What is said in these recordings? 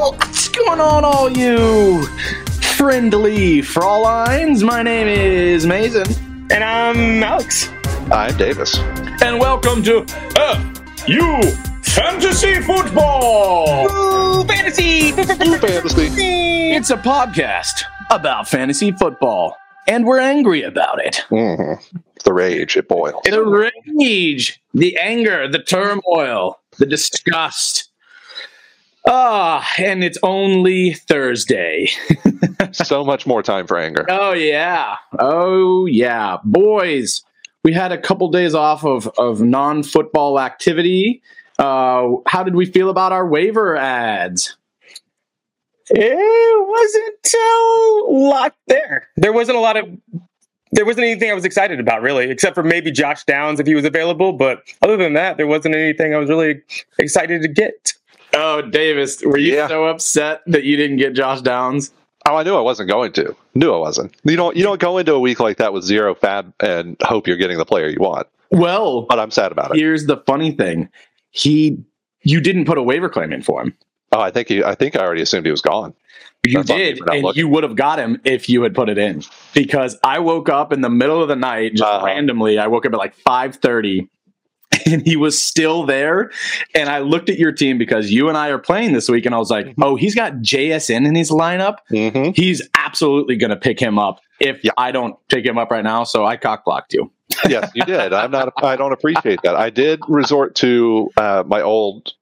What's going on, all you friendly Fraulines? My name is Mason. And I'm Alex. I'm Davis. And welcome to You Fantasy Football! Ooh, fantasy! Fantasy. It's a podcast about fantasy football, and we're angry about it. Mm-hmm. The rage, it boils. The rage, the anger, the turmoil, the disgust. Ah, and it's only Thursday. so much more time for anger. Oh yeah. Oh yeah. Boys, we had a couple days off of, of non-football activity. Uh, how did we feel about our waiver ads? It wasn't a lot there. There wasn't a lot of there wasn't anything I was excited about really, except for maybe Josh Downs if he was available. But other than that, there wasn't anything I was really excited to get. Oh, Davis, were you Yeah. so upset that you didn't get Josh Downs? Oh, I knew I wasn't going to. Knew I wasn't. You don't. You don't go into a week like that with zero fab and hope you're getting the player you want. Well, But I'm sad about it. here's the funny thing. He you didn't put a waiver claim in for him. Oh, I think he. I think I already assumed he was gone. You That's did, and looking. you would have got him if you had put it in. Because I woke up in the middle of the night, just Uh-huh. randomly. I woke up at like five thirty, and he was still there. And I looked at your team because you and I are playing this week, and I was like, Mm-hmm. "Oh, he's got JSN in his lineup. Mm-hmm. He's absolutely going to pick him up if Yeah. I don't pick him up right now." So I cock blocked you. yes, you did. I'm not. I don't appreciate that. I did resort to uh, my old,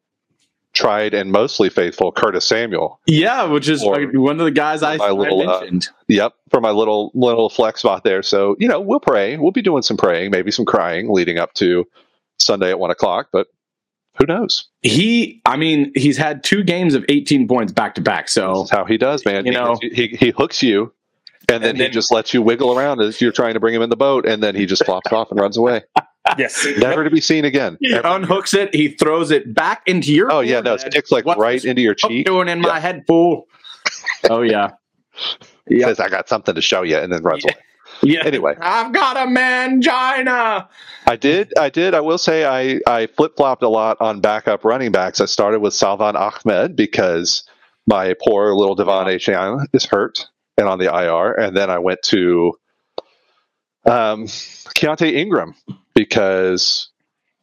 tried and mostly faithful Curtis Samuel. Yeah, which is Or- one of the guys I, little, uh, mentioned. Yep, for my little little flex spot there. So you know, we'll pray. We'll be doing some praying, maybe some crying leading up to Sunday at one o'clock. But who knows? he, I mean, he's had two games of eighteen points back to back. So That's how he does, man. You he, know- he he hooks you, and then And he just lets you wiggle around as you're trying to bring him in the boat, and then he just flops off and runs away, Yes. never to be seen again. He unhooks it. He throws it back into your. Oh yeah, no, it sticks like What's right into your cheek. doing in my head, fool? oh yeah, yeah, Says I got something to show you, and then runs Yeah. away. Yeah. Anyway, I've got a mangina. I did. I did. I will say I, I flip flopped a lot on backup running backs. I started with Salvon Ahmed because my poor little De'Von Achane is hurt and on the IR. And then I went to um, Keaontay Ingram because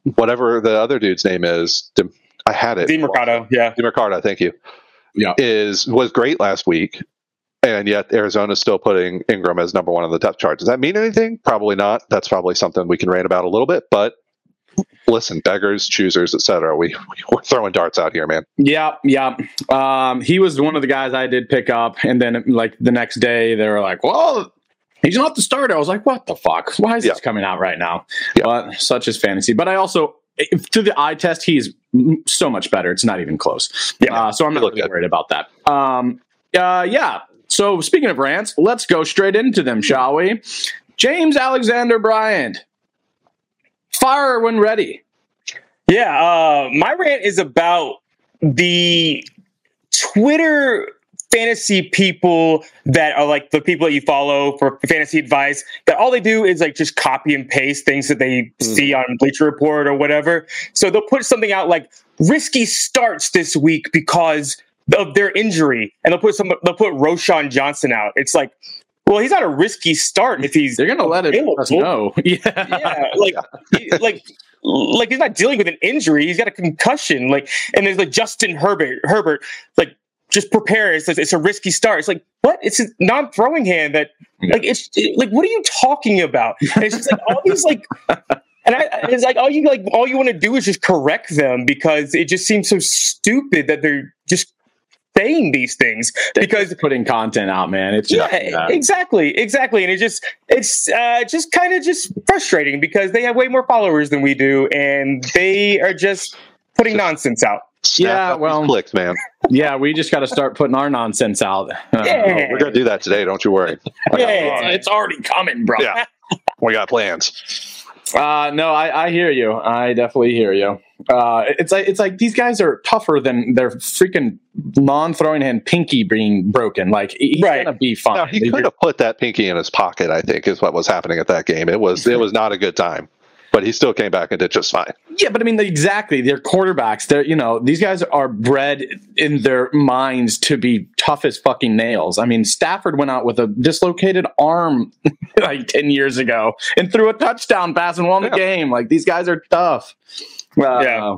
whatever the other dude's name is, Dem- I had it. D Mercado, yeah. DeMercado, thank you. Yeah. Is was great last week, and yet Arizona's still putting Ingram as number one on the depth chart. Does that mean anything? Probably not. That's probably something we can rant about a little bit. But listen, beggars, choosers, etc. We we're throwing darts out here, man. Yeah, yeah. Um, he was one of the guys I did pick up, and then like the next day they were like, "Well, he's not the starter." I was like, "What the fuck? Why is Yeah. this coming out right now?" Yeah. But such is fantasy. But I also, if- to the eye test, he's so much better. It's not even close. Yeah. Uh, so I'm not really good. worried about that. Um, uh, yeah. So speaking of rants, let's go straight into them, shall we? James Alexander Bryant, fire when ready. Yeah, uh, my rant is about the Twitter fantasy people that are like the people that you follow for fantasy advice that all they do is like just copy and paste things that they see on Bleacher Report or whatever. So they'll put something out like risky starts this week because of their injury, and they'll put some they'll put Roschon Johnson out. It's like, well, he's not a risky start if he's They're gonna let it us know. Yeah. yeah, like, he- like, like he's not dealing with an injury. He's got a concussion. Like, and there's like Justin Herbert. Herbert, like, just prepare. It's, it's a risky start. It's like what? It's a non-throwing hand. That like it's like what are you talking about? And it's just like all these like. And I, it's like all you like, all you want to do is just correct them because it just seems so stupid that they're just saying these things because they're putting content out, man. It's yeah, just, exactly, exactly, and it just it's uh, just kind of just frustrating because they have way more followers than we do, and they are just putting nonsense out. Yeah, well- clicks, man. yeah, we just got to start putting our nonsense out. Uh, Yeah. We're gonna do that today. Don't you worry. Yeah. plans. It's already coming, bro. Yeah. We got plans. Uh, no, I, I hear you. I definitely hear you. Uh, it's like it's like these guys are tougher than their freaking non-throwing hand pinky being broken. Like he's Right. gonna be fine. He could have put that pinky in his pocket. I think is what was happening at that game. It was it was not a good time. But he still came back and did just fine. Yeah, but I mean, exactly. They're quarterbacks. They're you know these guys are bred in their minds to be tough as fucking nails. I mean, Stafford went out with a dislocated arm like ten years ago and threw a touchdown pass and won the game. Like these guys are tough. Uh, Yeah.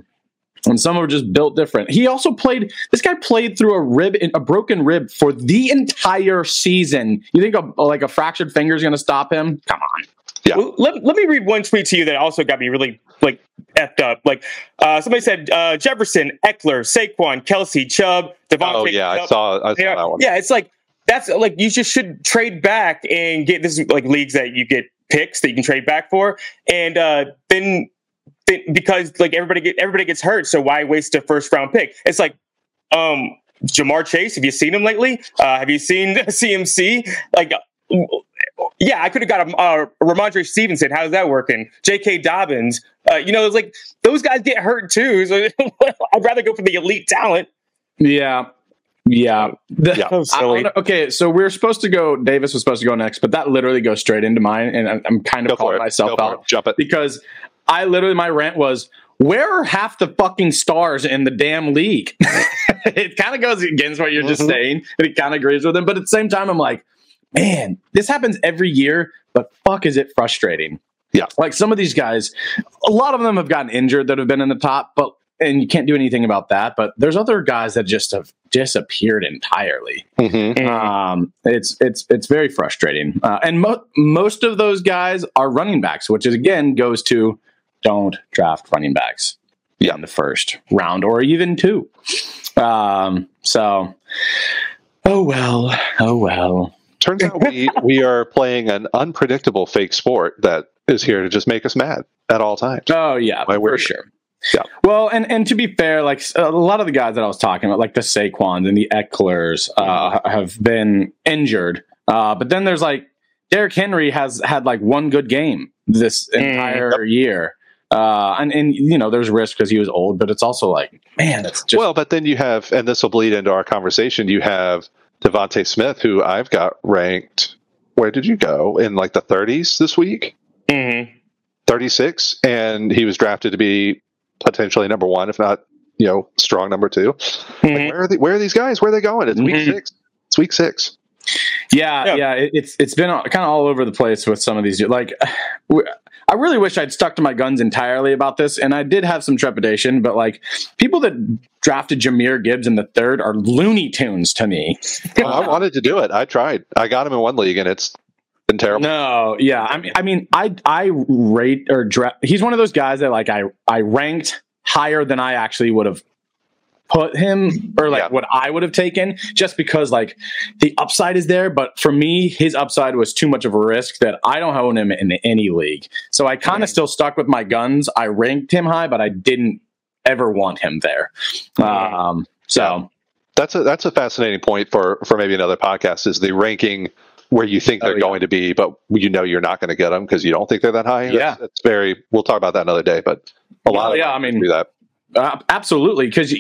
And some are just built different. He also played. This guy played through a rib, a broken rib, for the entire season. You think a, like a fractured finger is going to stop him? Come on. Yeah. Well, let, let me read one tweet to you that also got me really like effed up. Like uh, somebody said, uh, Jefferson, Ekeler, Saquon, Kelce, Chubb, Davante. Oh yeah, I saw I saw Yeah, that one. yeah, it's like that's like you just should trade back and get this is like leagues that you get picks that you can trade back for, and uh, then, then because like everybody get everybody gets hurt, so why waste a first round pick? It's like um Ja'Marr Chase. Have you seen him lately? Uh, have you seen CMC? Like. Yeah, I could have got a uh, Rhamondre Stevenson. How's that working? J.K. Dobbins. Uh, you know, it's like those guys get hurt too. So I'd rather go for the elite talent. Yeah. Yeah. The- Yeah. So I- silly. I- okay, so we are supposed to go. Davis was supposed to go next, but that literally goes straight into mine, and I'm, I'm kind of for calling myself Go out it. Jump it. because I literally my rant was, "Where are half the fucking stars in the damn league?" it kind of goes against what you're just Mhm. saying, and it kind of agrees with him, but at the same time, I'm like, man, this happens every year, but fuck, is it frustrating? Yeah. like some of these guys, a lot of them have gotten injured that have been in the top, but and you can't do anything about that. But there's other guys that just have disappeared entirely. Mhm. Um, it's it's it's very frustrating, uh, and mo- most of those guys are running backs, which is again goes to don't draft running backs Yeah. in the first round or even two. Um, so, oh well, oh well. Turns out we we are playing an unpredictable fake sport that is here to just make us mad at all times. Oh yeah, Why for sure. Yeah. Well, and and to be fair, like a lot of the guys that I was talking about, like the Saquons and the Ekelers, uh, have been injured. Uh, but then there's like Derrick Henry has had like one good game this Mm, entire year. Uh, and, and you know, there's risk because he was old, but it's also like, man, it's just well, but then you have, and this will bleed into our conversation. You have DeVonta Smith, who I've got ranked. Where did you go in like the 30s this week? Mhm. 36, and he was drafted to be potentially number one, if not, you know, strong number two. Like, Mhm. where are the, where are these guys? Where are they going? It's week Mhm. six. It's week six. Yeah, Yeah. yeah, it, it's it's been kind of all over the place with some of these. Like, w- I really wish I'd stuck to my guns entirely about this, and I did have some trepidation. But like, people that drafted Jahmyr Gibbs in the third are Looney Tunes to me. I wanted to do it. I tried. I got him in one league, and it's been terrible. No, yeah, I mean, I mean, I I rate or dra- he's one of those guys that like I I ranked higher than I actually would have put him or like Yeah. what I would have taken just because like the upside is there but for me his upside was too much of a risk that I don't own him in any league so I kind Yeah. of still stuck with my guns I ranked him high but I didn't ever want him there Yeah. um so That's a that's a fascinating point for for maybe another podcast. Is the ranking where you think Oh, they're yeah. going to be, but you know you're not going to get them because you don't think they're that high. Yeah. That's, that's very. We'll talk about that another day, but a lot Well, of yeah, I mean- do that. Uh, absolutely, because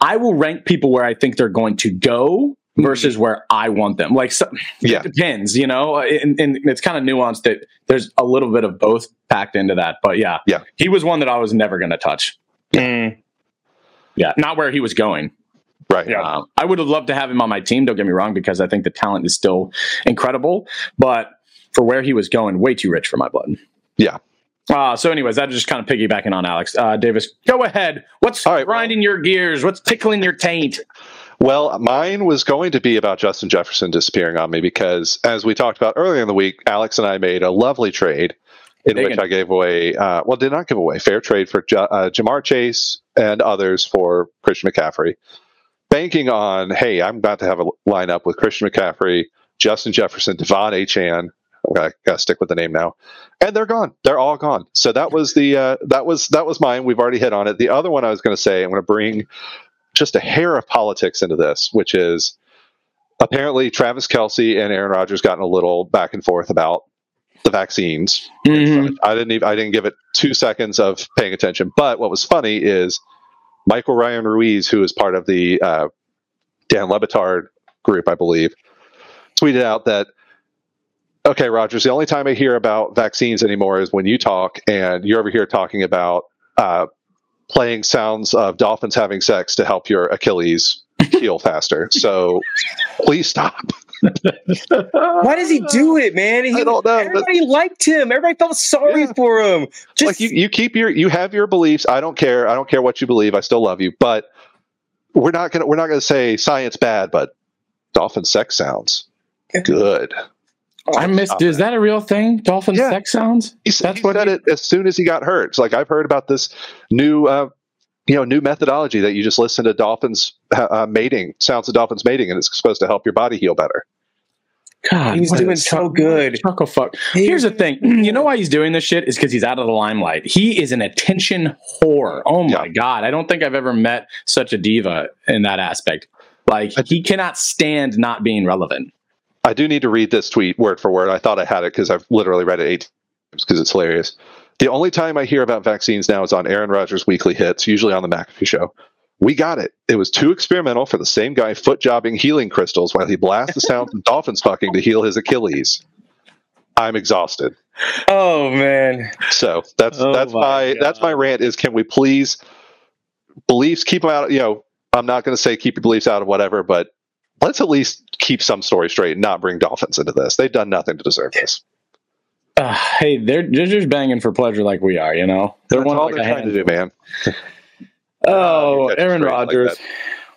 I will rank people where I think they're going to go versus where I want them. Like, so, Yeah. it depends, you know, and, and it's kind of nuanced that there's a little bit of both packed into that. But yeah, Yeah. he was one that I was never going to touch. Mm. Yeah, not where he was going. Right. Yeah. Um, I would have loved to have him on my team. Don't get me wrong, because I think the talent is still incredible. But for where he was going, way too rich for my blood. Yeah. Uh, so, anyways, that just kind of piggybacking on Alex uh, Davis. Go ahead. What's right, well- grinding your gears? What's tickling your taint? Well, mine was going to be about Justin Jefferson disappearing on me because, as we talked about earlier in the week, Alex and I made a lovely trade in Digging. which I gave away, uh, well, did not give away, fair trade for J- uh, Ja'Marr Chase and others for Christian McCaffrey, banking on, hey, I'm about to have a lineup with Christian McCaffrey, Justin Jefferson, De'Von Achane. I gotta stick with the name now, and they're gone. They're all gone. So that was the uh, that was that was mine. We've already hit on it. The other one I was going to say, I'm going to bring just a hair of politics into this, which is apparently Travis Kelce and Aaron Rodgers gotten a little back and forth about the vaccines. Mhm. I didn't even, I didn't give it two seconds of paying attention. But what was funny is Michael Ryan Ruiz, who is part of the uh, Dan Le Batard group, I believe, tweeted out that Okay, Rodgers. The only time I hear about vaccines anymore is when you talk, and you're over here talking about uh, playing sounds of dolphins having sex to help your Achilles heal faster. So please stop. Why does he do it, man? He, I don't know, but- liked him. Everybody felt sorry Yeah. for him. Just like you, you keep your you have your beliefs. I don't care. I don't care what you believe. I still love you. But we're not gonna we're not gonna say science bad, but dolphin sex sounds good. I missed. Is that a real thing? Dolphin Yeah. sex sounds? He, That's he what said he- it as soon as he got hurt. It's like I've heard about this new, uh, you know, new methodology that you just listen to dolphins uh, mating, sounds of dolphins mating, and it's supposed to help your body heal better. God, He's doing so chuck- good. Chuckle fuck. Here's the thing. You know why he's doing this shit is because he's out of the limelight. He is an attention whore. Oh my Yeah. god! I don't think I've ever met such a diva in that aspect. Like he cannot stand not being relevant. I do need to read this tweet word for word. I thought I had it because I've literally read it eight times because it's hilarious. The only time I hear about vaccines now is on Aaron Rodgers' weekly hits, usually on the McAfee show. We got it. It was too experimental for the same guy foot jobbing healing crystals while he blasts the sound of dolphins fucking to heal his Achilles. I'm exhausted. oh man. So that's Oh that's my my, that's my rant is can we please beliefs keep them out you know I'm not going to say keep your beliefs out of whatever but let's at least keep some story straight and not bring dolphins into this they've done nothing to deserve this Uh, hey, they're, they're just banging for pleasure like we are. You know, they're that's one all like they're a trying to do man Oh, You're Aaron straight like Rodgers,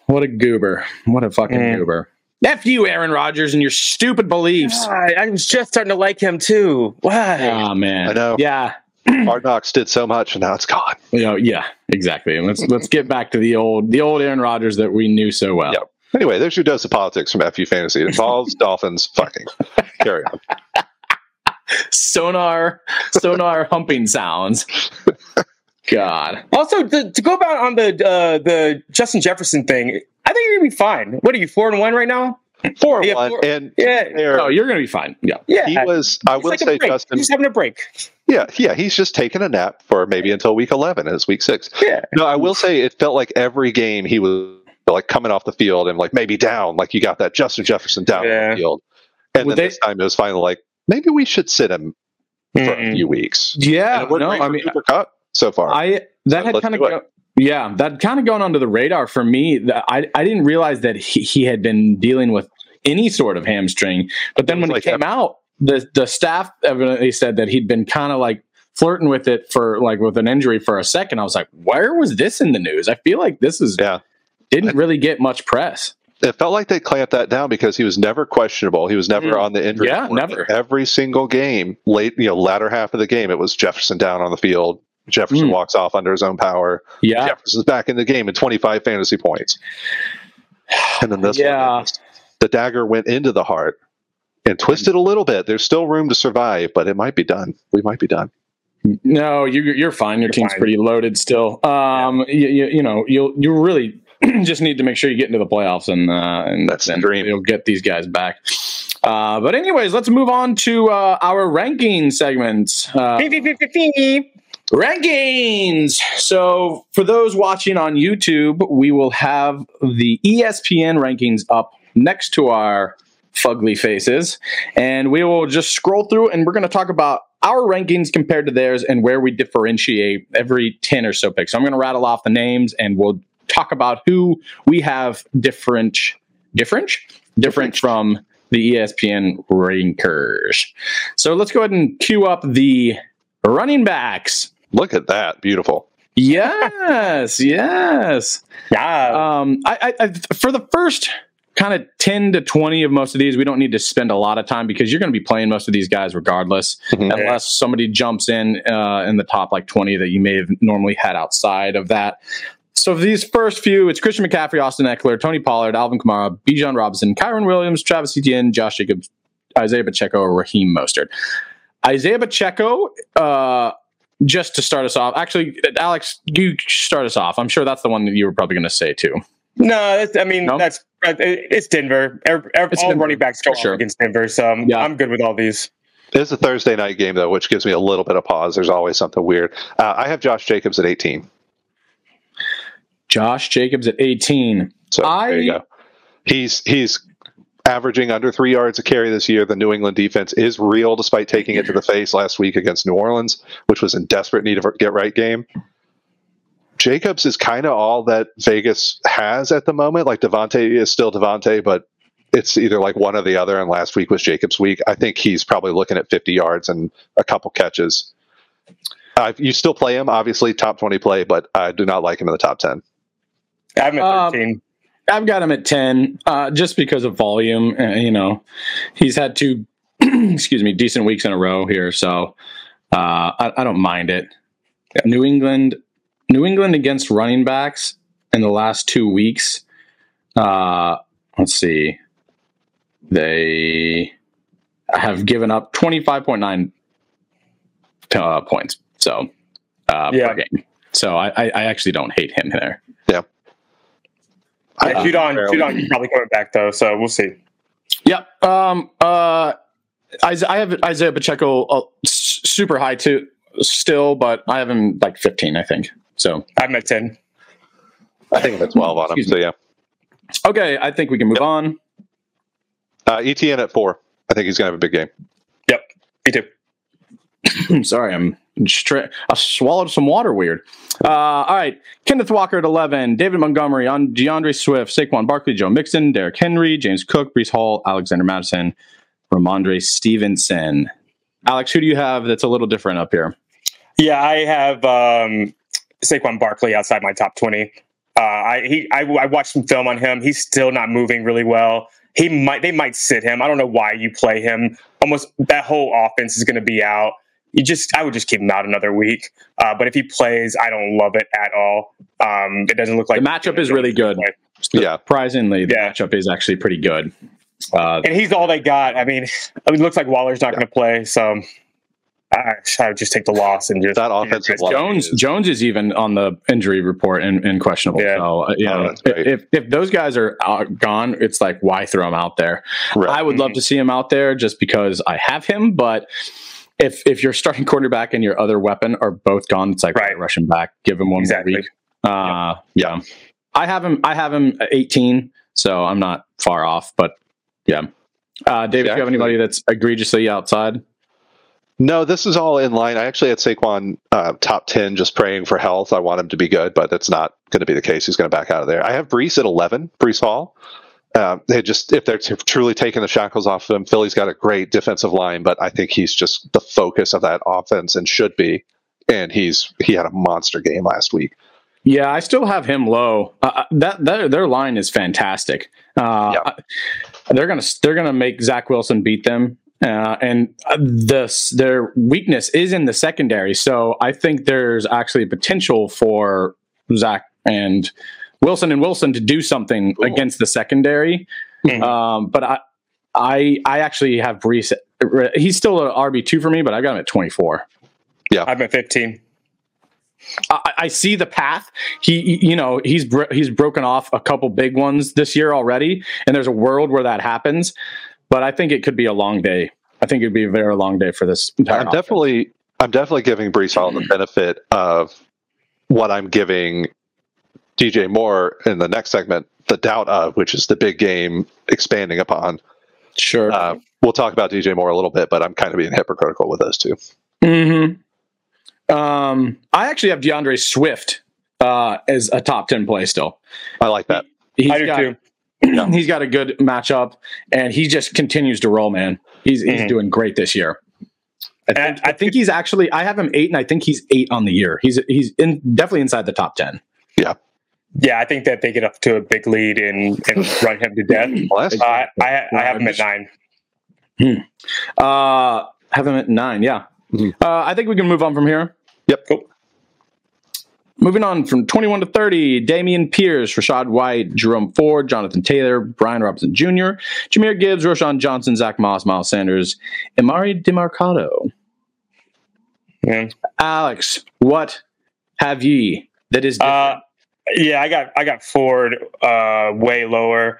what a goober! What a fucking Mm. goober! F you, Aaron Rodgers, and your stupid beliefs. God, I was just starting to like him too. Why? Oh man, I know. Yeah, Hard Knocks did so much and now it's gone you know, yeah, exactly. And let's let's get back to the old the old Aaron Rodgers that we knew so well. Yep. Anyway there's your dose of politics from FU Fantasy it involves dolphins fucking carry on Sonar, sonar humping sounds. God, Also, to, to go about on the uh, the Justin Jefferson thing, I think you're gonna be fine. What are you four and one right now? four Yeah, one four- and Yeah, there- oh, you're gonna be fine. Yeah, yeah. he was I will like say. Justin He's having a break. Yeah, yeah, he's just taking a nap for maybe until week eleven, and it's week six. Yeah. No, I will say it felt like every game he was like coming off the field and like maybe down, like you got that Justin Jefferson down Yeah. the field, and Would then they- this time it was finally like maybe we should sit him for a few weeks. yeah. And it worked No, I mean, Cooper Kupp so far. I that So had kind of go, yeah that kind of gone under the radar for me. That- I I didn't realize that he, he had been dealing with any sort of hamstring. But then It when like it came out, the the staff evidently said that he'd been kind of like flirting with it for like with an injury for a second. I was like, where was this in the news? I feel like this is Yeah. Didn't really get much press. it felt like they clamped that down because he was never questionable. He was never Mm. on the injury. Yeah, report. never. Every single game, late you know, latter half of the game, it was Jefferson down on the field. Jefferson Mm. walks off under his own power. Yeah, Jefferson's back in the game at 25 fantasy points. And then this Yeah. one, the dagger went into the heart and twisted a little bit. There's still room to survive, but it might be done. We might be done. No, you, you're fine. Your You're team's fine. pretty loaded still. Um, you, you, you know, you'll you really just need to make sure you get into the playoffs, and uh, and That's the dream. You'll get these guys back. Uh, but anyways, let's move on to uh, our ranking segment. Uh, rankings. So for those watching on YouTube, we will have the ESPN rankings up next to our fugly faces, and we will just scroll through, and we're going to talk about our rankings compared to theirs and where we differentiate every 10 or so picks. So I'm going to rattle off the names and we'll talk about who we have different different different from the ESPN rankers. So let's go ahead and cue up the running backs. Look at that. Beautiful. Yes, yes. Yeah. Um, I, I, I for the first kind of 10 to 20 of most of these, we don't need to spend a lot of time because you're going to be playing most of these guys regardless, Mhm. unless somebody jumps in uh, in the top like 20 that you may have normally had outside of that. So for these first few, it's Christian McCaffrey, Austin Ekeler, Tony Pollard, Alvin Kamara, Bijan Robinson, Kyren Williams, Travis Etienne, Josh Jacobs, Isaiah Pacheco, Raheem Mostert. Isaiah Pacheco, uh, just to start us off, actually, Alex, you start us off. I'm sure that's the one that you were probably going to say too. no, that's, I mean No? that's uh, it's Denver. Every, every, It's all Denver, running backs go sure. against Denver, so I'm, Yeah. I'm good with all these. It's a Thursday night game, though, which gives me a little bit of pause. There's always something weird. Uh, I have Josh Jacobs at 18. Josh Jacobs at 18. So there you go. He's he's averaging under three yards a carry this year. The New England defense is real, despite taking it to the face last week against New Orleans, which was in desperate need of a get right game. Jacobs is kind of all that Vegas has at the moment. Like Davante is still Davante, but it's either like one or the other. And last week was Jacobs' week. I think he's probably looking at 50 yards and a couple catches. Uh, you still play him, obviously top 20 play, but I do not like him in the top 10. I have him at Um, 13. I've got him at 10, uh, just because of volume. Uh, you know, he's had two, excuse me, decent weeks in a row here. So uh, I, I don't mind it. New England, New England against running backs in the last two weeks. Uh, let's see. They have given up 25.9 uh, points. So, uh, Yeah. per game. So I, I, I actually don't hate him there. Yeah, Judon, Judon is probably coming back though, so we'll see. Yep. Um. Uh. Isa- I have Isaiah Pacheco uh, super high too, still, but I have him like 15, I think. So I'm him at 10. I think I'm at 12 on him. Excuse So yeah. okay, I think we can move on. Uh, Etienne at four. I think he's going to have a big game. Yep, me too. Sorry, I'm I swallowed some water. Weird. Uh. All right. Kenneth Walker at 11. David Montgomery on D'Andre Swift, Saquon Barkley, Joe Mixon, Derrick Henry, James Cook, Breece Hall, Alexander Mattison, Rhamondre Stevenson. Alex, who do you have that's a little different up here? Yeah, I have um, Saquon Barkley outside my top 20. Uh, I, he, I, I watched some film on him. He's still not moving really well. He might, they might sit him. I don't know why you play him. Almost that whole offense is going to be out. You just, I would just keep him out another week. Uh, but if he plays, I don't love it at all. Um, it doesn't look like The matchup is really good. Yeah. Surprisingly, the Yeah. matchup is actually pretty good. Uh, and he's all they got. I mean, it looks like Waller's not going to play, so I, I would just take the loss and just That offensive line Jones is- Jones is even on the injury report and, and questionable. Yeah. So uh, you Oh, know, if if those guys are out, gone, it's like why throw him out there? Right. I would love to see him out there just because I have him, but. If, if your starting quarterback and your other weapon are both gone, it's like Right. rush him back, give him one Exactly. more week. Uh, yeah, I have him. I have him 18, so I'm not far off. But yeah, uh, David, do you have anybody that's egregiously outside? No, this is all in line. I actually had Saquon uh, top 10 just praying for health. I want him to be good, but that's not going to be the case. He's going to back out of there. I have Breece at 11, Breece Hall. Uh, they just, if they're t- truly taking the shackles off of him, Philly's got a great defensive line, but I think he's just the focus of that offense and should be. And he's he had a monster game last week. Yeah, I still have him low. Uh, that, that their line is fantastic. Uh, Yeah. They're gonna they're gonna make Zach Wilson beat them, uh, and uh, this their weakness is in the secondary. So I think there's actually potential for Zach and Wilson and Wilson to do something Cool. against the secondary. Mhm. Um, but I I I actually have Breece. He's still an RB two for me, but I got him at twenty four. Yeah, I'm at 15. I, I see the path. He, he- you know, he's bro- he's broken off a couple big ones this year already, and there's a world where that happens. But I think it could be a long day. I think it'd be a very long day for this. Entire I'm offense. definitely I'm definitely giving Breece Hall the benefit of what I'm giving DJ Moore in the next segment the doubt of, which is the big game expanding upon. sure. Uh, we'll talk about DJ Moore a little bit, but I'm kind of being hypocritical with those two. hmm Um, I actually have D'Andre Swift uh, as a top ten play still. I like that. He's I do got, too. He's got a good matchup, and he just continues to roll, man. He's he's Mhm. doing great this year. I And think, I think he's actually. I have him eight, and I think he's eight on the year. He's he's in definitely inside the top ten. Yeah, I think that they get up to a big lead and, and run him to death. Uh, I, I have him at nine. Uh, have him at nine. Yeah. Mhm. Uh, I think we can move on from here. Yep. Cool. Moving on from 21 to 30, Dameon Pierce, Rachaad White, Jerome Ford, Jonathan Taylor, Brian Robinson Jr., Jahmyr Gibbs, Roschon Johnson, Zach Moss, Miles Sanders, Emari Demercado. Yeah. Alex, what have ye that is different? Uh, yeah, I got I got Ford uh, way lower.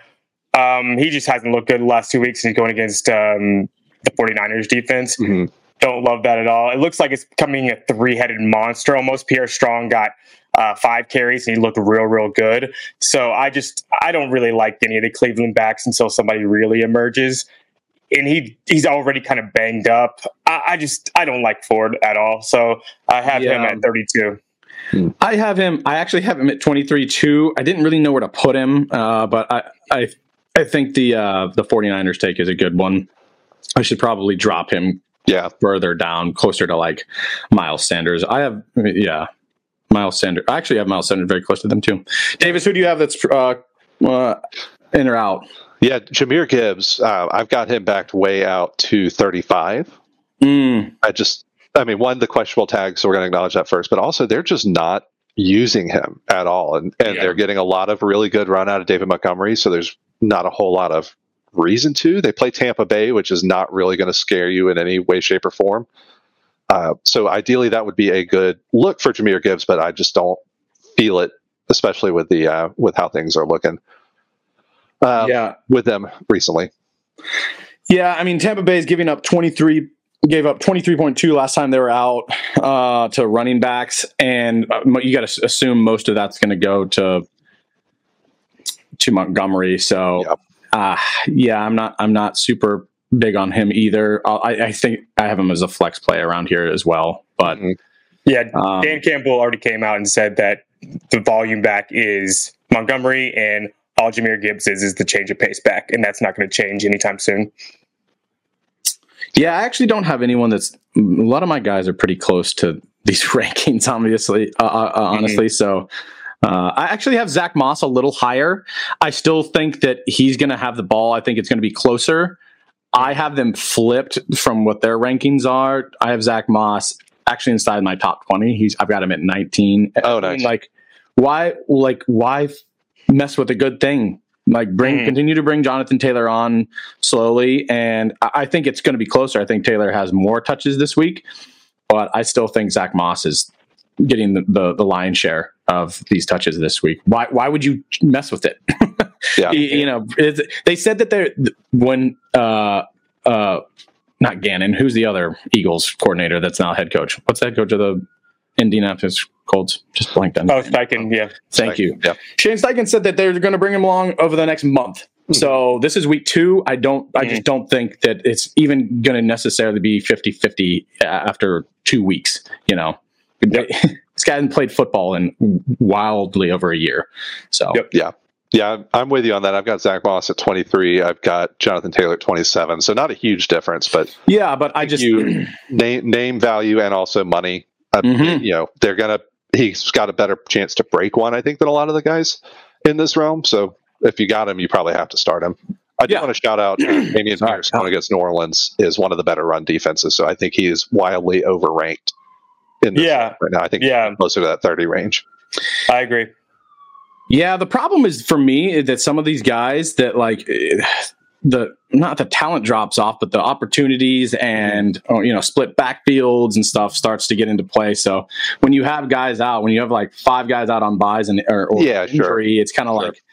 Um, he just hasn't looked good the last two weeks. and He's going against um, the 49ers defense. Mhm. Don't love that at all. It looks like it's becoming a three headed monster almost. Pierre Strong got uh, five carries, and he looked real, real good. So I just I don't really like any of the Cleveland backs until somebody really emerges. And he he's already kind of banged up. I, I just I don't like Ford at all. So I have him at 32. I have him. I actually have him at twenty three two. I didn't really know where to put him, uh, but I, I I think the uh, the 49ers take is a good one. I should probably drop him Yeah, further down, closer to like Miles Sanders. I have, yeah, Miles Sanders. I actually have Miles Sanders very close to them too. Davis, who do you have that's uh, uh, in or out? yeah. Jahmyr Gibbs, uh, I've got him backed way out to 35. Mm, I just, I mean, one, the questionable tag, so we're going to acknowledge that first, but also they're just not using him at all. And, and Yeah. they're getting a lot of really good run out of David Montgomery, so there's not a whole lot of reason to. They play Tampa Bay, which is not really going to scare you in any way, shape, or form. Uh, so ideally, that would be a good look for Jahmyr Gibbs, but I just don't feel it, especially with the uh, with how things are looking. Uh, yeah, with them recently. yeah. I mean, Tampa Bay is giving up twenty three. Gave up twenty three point two last time they were out uh, to running backs, and uh, you got to assume most of that's going to go to to Montgomery. So, Yep. uh, yeah, I'm not I'm not super big on him either. I'll- I, I think I have him as a flex play around here as well. But Mhm. Yeah, um, Dan Campbell already came out and said that the volume back is Montgomery and all Jahmyr Gibbs is is the change of pace back, and that's not going to change anytime soon. Yeah, I actually don't have anyone that's. A lot of my guys are pretty close to these rankings, obviously, uh, uh, uh, honestly. So. Uh, I actually have Zach Moss a little higher. I still think that he's going to have the ball. I think it's going to be closer. I have them flipped from what their rankings are. I have Zach Moss actually inside my top twenty. He's I've got him at nineteen. Oh, I mean, nice. like why? Like why mess with a good thing? Like bring Mhm. continue to bring Jonathan Taylor on slowly, and I, I think it's going to be closer. I think Taylor has more touches this week, but I still think Zach Moss is getting the, the, the lion's share of these touches this week. Why why would you mess with it? Yeah. you, you know, they said that they're when uh uh not Gannon, who's the other Eagles coordinator that's now head coach? What's the head coach of the Indianapolis Colts? Just blanked on. Oh, Steichen, yeah. Thank you. Yeah. Shane Steichen said that they're going to bring him along over the next month. Hmm. So this is week two. I don't, I just hmm. don't think that it's even going to necessarily be 50 50 uh, after two weeks. You know, this guy hasn't played football in wildly over a year. So, Yep. Yeah. Yeah, I'm with you on that. I've got Zach Moss at 23. I've got Jonathan Taylor at 27. So not a huge difference, but yeah, but I just, you name name value and also money. Uh, Mhm. You know, they're gonna. He's got a better chance to break one, I think, than a lot of the guys in this realm. So if you got him, you probably have to start him. I do Yeah. want to shout out uh, Dameon Sorry. Pierce going against New Orleans is one of the better run defenses. So I think he is wildly overranked in this Yeah. right now. I think Yeah. closer to that 30 range. I agree. Yeah, the problem is for me that some of these guys that like the not the talent drops off, but the opportunities and you know split backfields and stuff starts to get into play. So when you have guys out, when you have like five guys out on buys and or, or Yeah, sure. injury, it's kind of Sure. like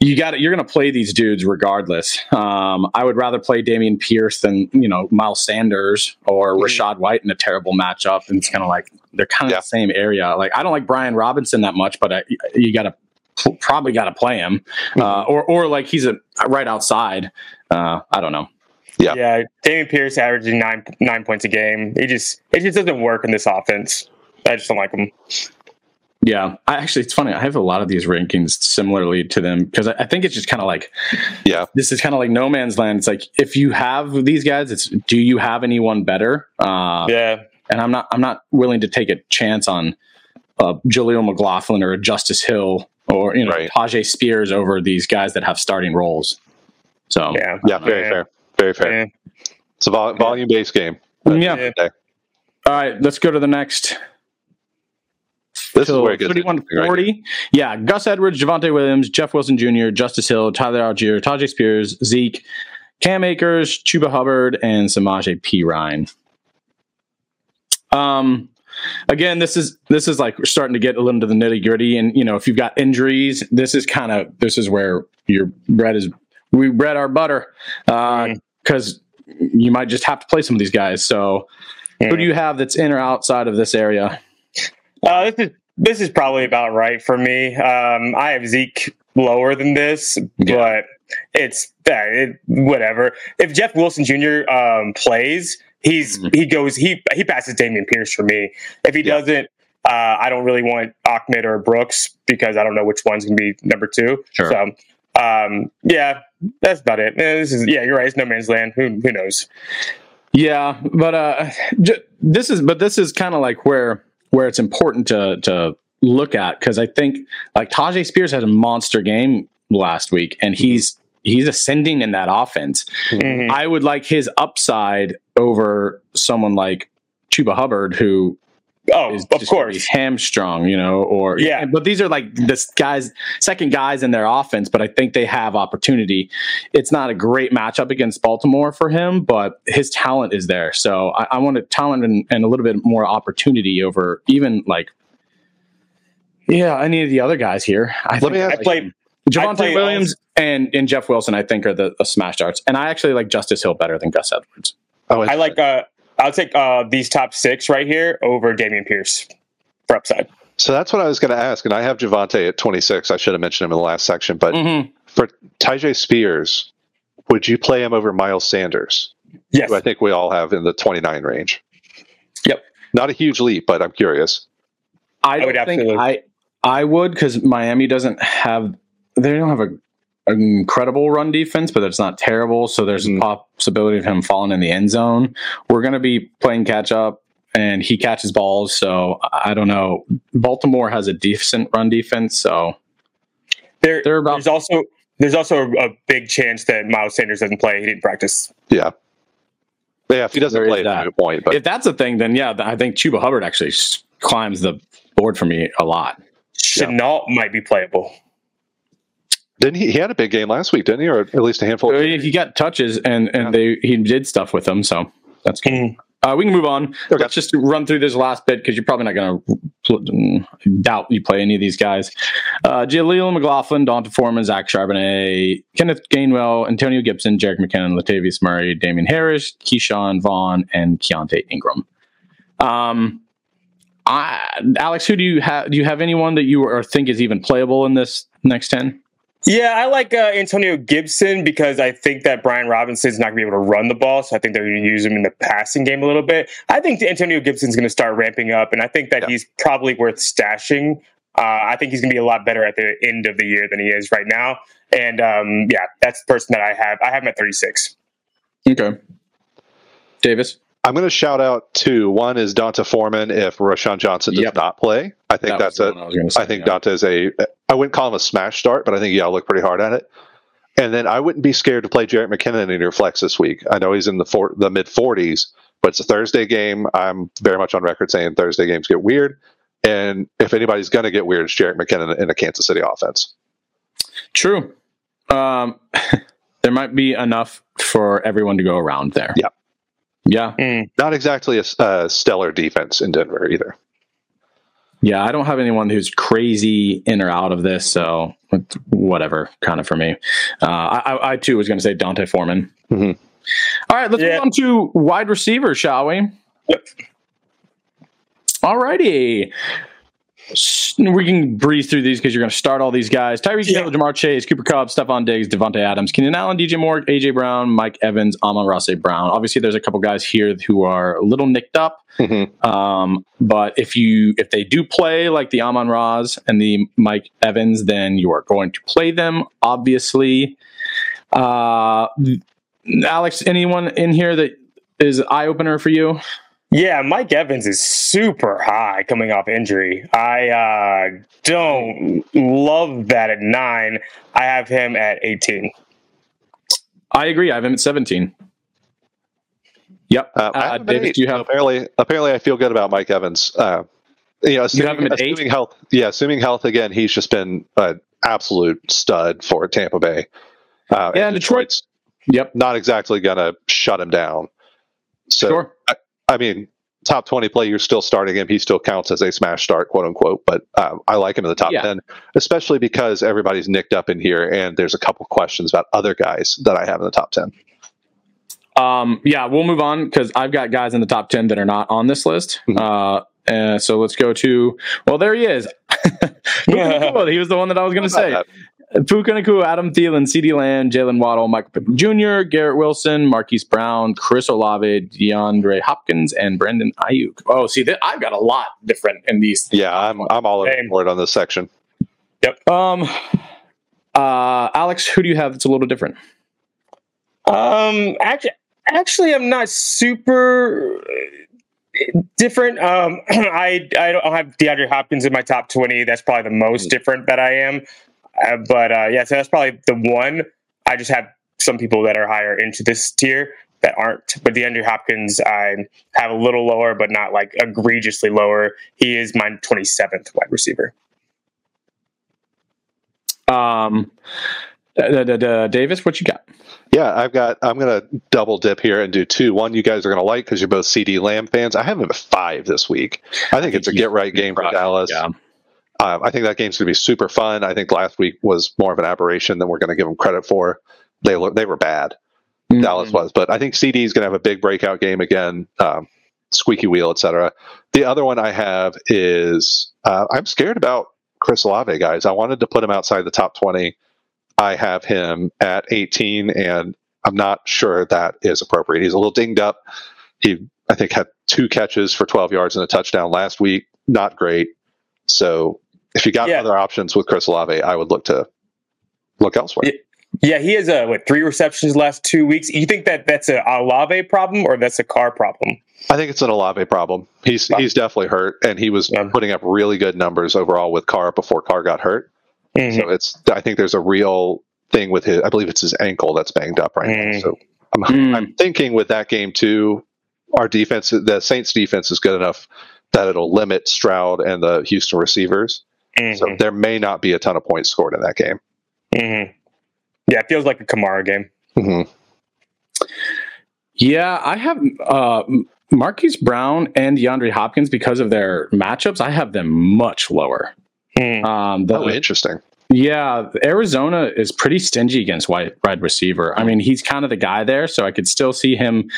you got you're going to play these dudes regardless. Um, I would rather play Dameon Pierce than you know Miles Sanders or Mhm. Rachaad White in a terrible matchup. And it's kind of like they're kind of Yeah. the same area. Like I don't like Brian Robinson that much, but I, you got to probably got to play him, uh, or or like he's a right outside. Uh, I don't know. Yeah. Yeah. Dameon Pierce averaging nine nine points a game. He just it just doesn't work in this offense. I just don't like him. Yeah, I actually it's funny. I have a lot of these rankings similarly to them because I, I think it's just kind of like Yeah. this is kind of like no man's land. It's like if you have these guys, it's do you have anyone better? Uh, Yeah. and I'm not I'm not willing to take a chance on uh, Jaleel McLaughlin or a Justice Hill or you know Right. Tyjae Spears over these guys that have starting roles. So Yeah. Yeah, very Yeah. fair. Very fair. Yeah. It's a vol- volume based game. yeah. Yeah. All right, let's go to the next. This is where it gets 31 interesting right yeah, Gus Edwards, Javonte Williams, Jeff Wilson Jr., Justice Hill, Tyler Allgeier, Tyjae Spears, Zeke, Cam Akers, Chuba Hubbard, and Samaje Perine. Um, again, this is this is like we're starting to get a little into the nitty gritty, and you know, if you've got injuries, this is kind of this is where your bread is. We bread our butter Mm. because you might just have to play some of these guys. So, who do you have that's in or outside of this area? Uh, this is this is probably about right for me. Um, I have Zeke lower than this, Yeah. but it's uh, it, whatever. If Jeff Wilson Jr. Um, plays, he's Mhm. he goes he he passes Dameon Pierce for me. If he Yeah. doesn't, uh, I don't really want Ahmed or Brooks because I don't know which one's gonna be number two. Sure. So. Um, yeah, that's about it. Eh, This is yeah, you're right. It's no man's land. Who who knows? Yeah, but uh, j- this is but this is kind of like where where it's important to to look at because I think like Tyjae Spears had a monster game last week, and he's he's ascending in that offense. Mhm. I would like his upside over someone like Chuba Hubbard, who Oh, is of just course. hamstrung, you know, or Yeah. But these are like this guys, second guys in their offense, but I think they have opportunity. It's not a great matchup against Baltimore for him, but his talent is there. So I, I want a talent and, and a little bit more opportunity over even like, yeah, any of the other guys here. I Let think me ask- I played I Javonte played Williams and, and Jeff Wilson. I think are the, the smash darts, and I actually like Justice Hill better than Gus Edwards. Oh, I like uh I'll take uh these top six right here over Dameon Pierce for upside. So that's what I was going to ask, and I have Javonte at 26. I should have mentioned him in the last section, but Mm-hmm. for Tyjae Spears, would you play him over Miles Sanders? Yes. Who I think we all have in the 29 range. Yep. Not a huge leap, but I'm curious. I don't would think absolutely- I I would because Miami doesn't have they don't have a an incredible run defense, but it's not terrible. So there's Mhm. a possibility of him falling in the end zone. We're going to be playing catch up, and he catches balls. So I I don't know. Baltimore has a decent run defense, so There, they're about there's also there's also a, a big chance that Miles Sanders doesn't play. He didn't practice. Yeah. Yeah, if he doesn't There is play, it's a that. moot point. But if that's a thing, then yeah, I think Chuba Hubbard actually climbs the board for me a lot. Chenault might be playable. Didn't he? He had a big game last week, didn't he? Or at least a handful. Uh, Of, He got touches, and and Yeah. they he did stuff with them, so that's good. Mhm. Uh, we can move on. Okay. Let's just run through this last bit because you're probably not going to doubt you play any of these guys. Uh, Jaleel McLaughlin, D'Onta Foreman, Zach Charbonnet, Kenneth Gainwell, Antonio Gibson, Jerick McKinnon, Latavius Murray, Damien Harris, Ke'Shawn Vaughn, and Keaontay Ingram. Um, I, Alex, who do you have? Do you have anyone that you are, think is even playable in this next ten? Yeah, I like uh, Antonio Gibson because I think that Brian Robinson's not going to be able to run the ball, so I think they're going to use him in the passing game a little bit. I think Antonio Gibson's going to start ramping up, and I think that Yeah. he's probably worth stashing. Uh, I think he's going to be a lot better at the end of the year than he is right now. And um, yeah, that's the person that I have. I have him at 36. Okay, Davis. I'm going to shout out two. One is D'Onta Foreman if Roschon Johnson does Yep. not play. I think That that's a I was going to say. I think yeah. Dante is a. I wouldn't call him a smash start, but I think yeah, I'll look pretty hard at it. And then I wouldn't be scared to play Jerick McKinnon in your flex this week. I know he's in the four, the mid 40s, but it's a Thursday game. I'm very much on record saying Thursday games get weird. And if anybody's going to get weird, it's Jerick McKinnon in a Kansas City offense. True. Um, there might be enough for everyone to go around there. Yeah. Yeah. Mm. Not exactly a stellar defense in Denver either. Yeah. I don't have anyone who's crazy in or out of this. So whatever kind of for me. Uh, I, I, I too was going to say D'Onta Foreman. Mhm. All right. Let's Yeah. move on to wide receiver, shall we? Yep. All righty. We can breeze through these because you're going to start all these guys. Tyrese Yeah. Hill, Jamar Chase, Cooper Kupp, Stefon Diggs, Davante Adams, Keenan Allen, DJ Moore, AJ Brown, Mike Evans, Amon-Ra St. Brown. Obviously, there's a couple guys here who are a little nicked up. Mhm. Um, but if you if they do play like the Amon Ross and the Mike Evans, then you are going to play them. Obviously, uh, Alex, anyone in here that is eye opener for you? Yeah, Mike Evans is super high coming off injury. I uh, don't love that at nine. I have him at 18. I agree. I have him at 17. Yep. Uh, Uh, have him at Davis, eight. do you have? apparently apparently I feel good about Mike Evans. Uh, you know, assuming, have him at eight? assuming health. Yeah, assuming health again. He's just been an absolute stud for Tampa Bay. Uh, Yeah, and Detroit- Detroit's Yep. not exactly going to shut him down. So Sure. I mean, top twenty play, you're still starting him. He still counts as a smash start, quote unquote. But um, I like him in the top Yeah. ten, especially because everybody's nicked up in here, and there's a couple questions about other guys that I have in the top ten. Um, yeah, we'll move on because I've got guys in the top 10 that are not on this list. Mhm. Uh, Uh, so let's go to. Well, there he is. Puka he was the one that I was going to say. Not Puka Nacua, Adam Thielen, CeeDee Lamb, Jalen Waddle, Michael Pittman Jr., Garrett Wilson, Marquise Brown, Chris Olave, DeAndre Hopkins, and Brandon Aiyuk. Oh, see, th- I've got a lot different in these. Yeah, I'm I'm all over Same. board on this section. Yep. Um, uh, Alex, who do you have that's a little different? Um, actually, actually, I'm not super uh, different. Um, I I don't have DeAndre Hopkins in my top twenty. That's probably the most different that I am. Uh, but uh, yeah, so that's probably the one. I just have some people that are higher into this tier that aren't. But DeAndre Hopkins, I have a little lower, but not like egregiously lower. He is my 27th wide receiver. Um, uh, uh, uh, Davis, what you got? Yeah, I've got. I'm gonna double dip here and do two. One you guys are gonna like because you're both CeeDee Lamb fans. I have him at five this week. I think it's a get right game for Dallas. Yeah. Um, I think that game's going to be super fun. I think last week was more of an aberration than we're going to give them credit for. They lo- they were bad. Dallas was, but I think CeeDee is going to have a big breakout game again. Um, squeaky wheel, etc. The other one I have is uh, I'm scared about Chris Olave, guys. I wanted to put him outside the top 20. I have him at 18, and I'm not sure that is appropriate. He's a little dinged up. He, I think, had two catches for 12 yards and a touchdown last week. Not great. So if you got Yeah. other options with Chris Olave, I would look to look elsewhere. Yeah. Yeah, he has a what three receptions last two weeks. You think that that's a Olave problem or that's a Carr problem? I think it's an Olave problem. He's Wow. he's definitely hurt, and he was Yeah. putting up really good numbers overall with Carr before Carr got hurt. Mhm. So it's I think there's a real thing with his. I believe it's his ankle that's banged up right now. Mm. So I'm Mm. I'm thinking with that game too, our defense, the Saints defense is good enough that it'll limit Stroud and the Houston receivers. So Mhm. there may not be a ton of points scored in that game. Mhm. Yeah, it feels like a Kamara game. hmm Yeah, I have uh, Marquise Brown and DeAndre Hopkins because of their matchups. I have them much lower. Mm. Um, the, Oh, interesting. Yeah, Arizona is pretty stingy against wide, wide receiver. I mean, he's kind of the guy there, so I could still see him.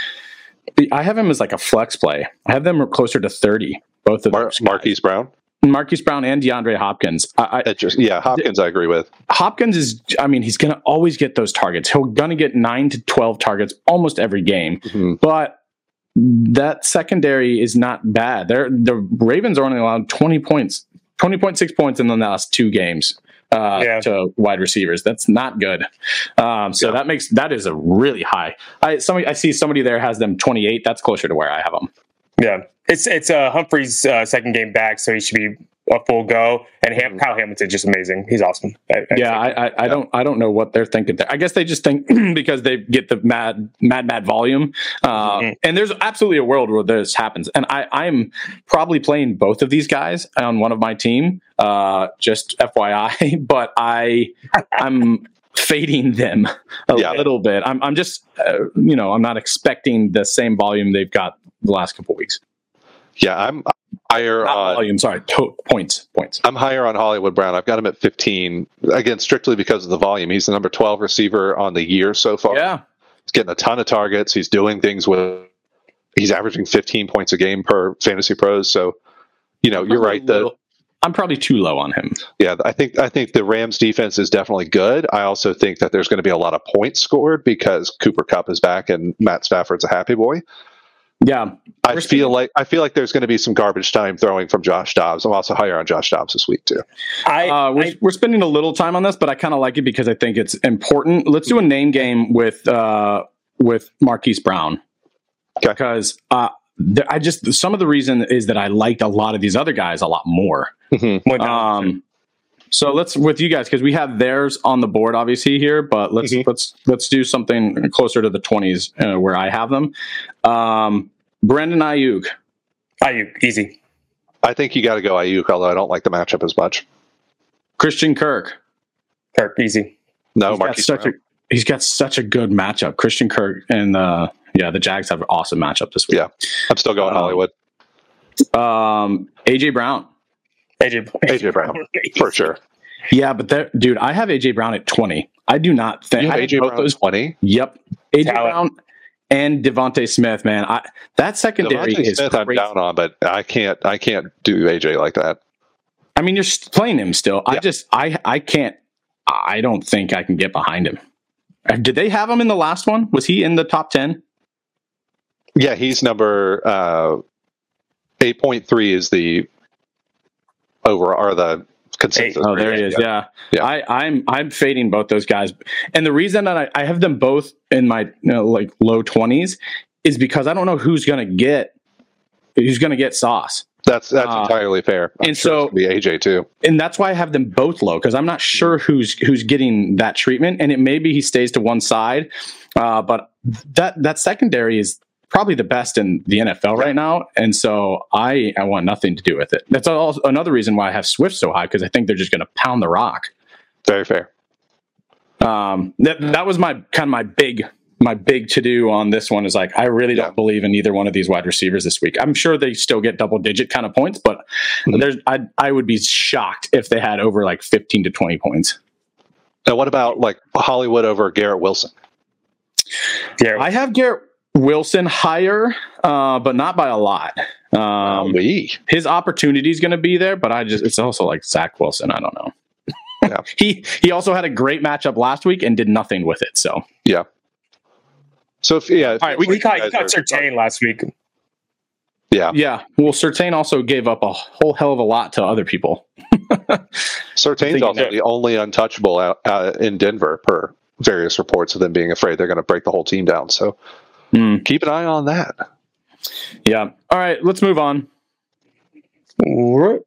I have him as like a flex play. I have them closer to thirty. Both of Mar- those guys. Marquise Brown. Marquise Brown and DeAndre Hopkins. I, I, It just yeah, Hopkins. I agree with. Hopkins is. I mean, he's going to always get those targets. He'll going to get nine to twelve targets almost every game. Mhm. But that secondary is not bad. They're, the Ravens are only allowed twenty points, twenty point six points in the last two games uh, Yeah. to wide receivers. That's not good. Um, so Yeah. that makes that is a really high. I somebody I see somebody there has them twenty eight. That's closer to where I have them. Yeah, it's it's uh, Humphrey's uh, second game back, so he should be a full go. And Ham- Kyle Hamilton's just amazing. He's awesome. I, I Mm-hmm. yeah, think. I, I, I don't I don't know what they're thinking there. I guess they just think because they get the mad mad mad volume. Uh, Mhm. And there's absolutely a world where this happens. And I I'm probably playing both of these guys on one of my team. Uh, just FYI, but I I'm fading them a Yeah. little bit. I'm I'm just uh, you know I'm not expecting the same volume they've got the last couple weeks. Yeah, I'm higher Not on. volume, sorry, to- points points. I'm higher on Hollywood Brown. I've got him at 15. Again, strictly because of the volume. He's the number 12 receiver on the year so far. Yeah, He's getting a ton of targets. He's doing things with. He's averaging 15 points a game per fantasy pros. So, you know, you're right. The I'm probably too low on him. yeah, I think I think the Rams defense is definitely good. I also think that there's going to be a lot of points scored because Cooper Kupp is back and Matt Stafford's a happy boy. Yeah, I We're feel speaking- like I feel like there's going to be some garbage time throwing from Josh Dobbs. I'm also higher on Josh Dobbs this week too. I, uh, we're, I- we're spending a little time on this, but I kind of like it because I think it's important. Let's do a name game with uh, with Marquise Brown Okay. because uh, there, I just some of the reason is that I liked a lot of these other guys a lot more. Mhm. Um, so let's with you guys because we have theirs on the board obviously here, but let's Mhm. let's let's do something closer to the twenties uh, where I have them. Um, Brandon Aiyuk, Aiyuk, easy. I think you got to go Aiyuk, although I don't like the matchup as much. Christian Kirk. Kirk, easy. No, he's got such Brown. a he's got such a good matchup. Christian Kirk and uh, yeah, the Jags have an awesome matchup this week. Yeah. I'm still going Um, Hollywood Um, AJ Brown. AJ, AJ Brown for sure. Yeah, but there, dude, I have AJ Brown at twenty. I do not think You have have AJ both Brown those. 20. Yep, AJ Talent. Brown. and DeVonta Smith, man. I, that secondary DeVonta is Smith, I'm down on, but I can't. I can't do AJ like that. I mean, you're playing him still. I just, I, I can't. I don't think I can get behind him. Uh, Did they have him in the last one? Was he in the top ten? Yeah, he's number uh, eight point three is the over or the consensus. Oh, there he is. Yeah. Yeah. I, I'm I'm fading both those guys, and the reason that I, I have them both in my you know, like low twenties is because I don't know who's going to get who's going to get sauce, That's that's Uh, entirely fair. I'm and sure so- gonna be AJ too. and that's why I have them both low because I'm not sure who's who's getting that treatment, and it may be he stays to one side, uh, but that that secondary is probably the best in the NFL right now, and so I I want nothing to do with it. That's also another reason why I have Swift so high because I think they're just going to pound the rock. Very fair. um that, that was my kind of my big my big to do on this one is like I really don't Yeah. believe in either one of these wide receivers this week. I'm sure they still get double digit kind of points, but Mhm. there's I I would be shocked if they had over like 15 to 20 points. Now, what about like Hollywood over Garrett Wilson? Yeah, I have Garrett Wilson higher, uh, but not by a lot. Um, we his opportunity is going to be there, but I just it's also like Zach Wilson. I don't know. Yeah. he he also had a great matchup last week and did nothing with it. So yeah. So if yeah, if All right, we, you he caught, caught are- Surtain last week. Yeah, Yeah. Well, Surtain also gave up a whole hell of a lot to other people. Surtain's also that- the only untouchable out, uh, in Denver per various reports of them being afraid they're going to break the whole team down. So Mm, keep an eye on that. yeah. All right. Let's move on. All right.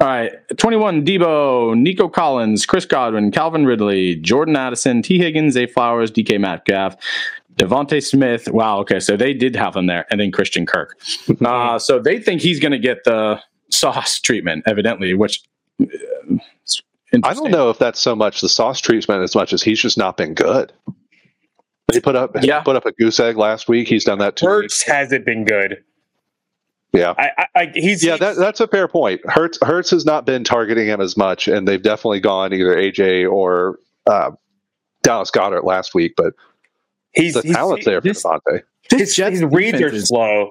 All right. 21, Deebo, Nico Collins, Chris Godwin, Calvin Ridley, Jordan Addison, Tee Higgins, A. Flowers, DK Metcalf, DeVonta Smith. Wow. Okay. So they did have him there. And then Christian Kirk. Uh, so they think he's going to get the sauce treatment, evidently, which. uh, I don't know if that's so much the sauce treatment as much as he's just not been good. He put up he Yeah. put up a goose egg last week. He's done that too. Hurts hasn't been good. Yeah. I, I, I he's Yeah, that, that's a fair point. Hurts Hurts has not been targeting him as much, and they've definitely gone either AJ or uh, Dallas Goedert last week. But he's, the he's, talent's there for DeVonta. his, his reads are is- slow.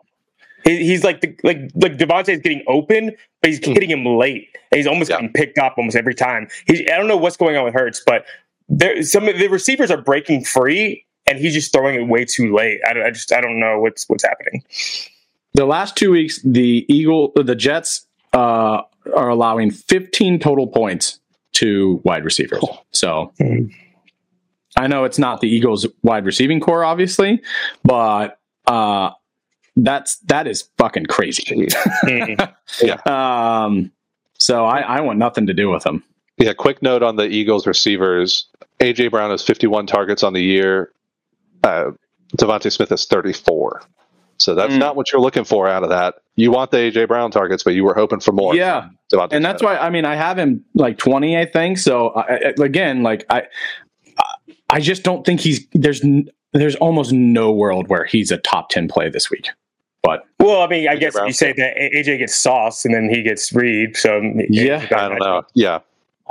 He, he's like the, like like DeVonta is getting open, but he's hitting him late. And he's almost Yeah. getting picked up almost every time. He's I don't know what's going on with Hurts, but there some of the receivers are breaking free, and he's just throwing it way too late. I, I just I don't know what's what's happening. the last two weeks, the Eagle, the Jets uh, are allowing 15 total points to wide receivers. So Mhm. I know it's not the Eagles' wide receiving corps, obviously, but uh, that's that is fucking crazy. Mm. Um, so I, I want nothing to do with them. Yeah, quick note on the Eagles receivers. AJ Brown has 51 targets on the year. Uh, DeVonta Smith is 34. So that's Mm. not what you're looking for out of that. You want the AJ Brown targets, but you were hoping for more. Yeah, DeVonta and that's Smith. why I mean I have him like 20, I think. So I, I- again, like I, I just don't think he's there's there's almost no world where he's a top 10 play this week. But Well, I mean, I AJ guess Brown. you say that AJ gets sauce and then he gets Reed. So Yeah. I don't know. Yeah.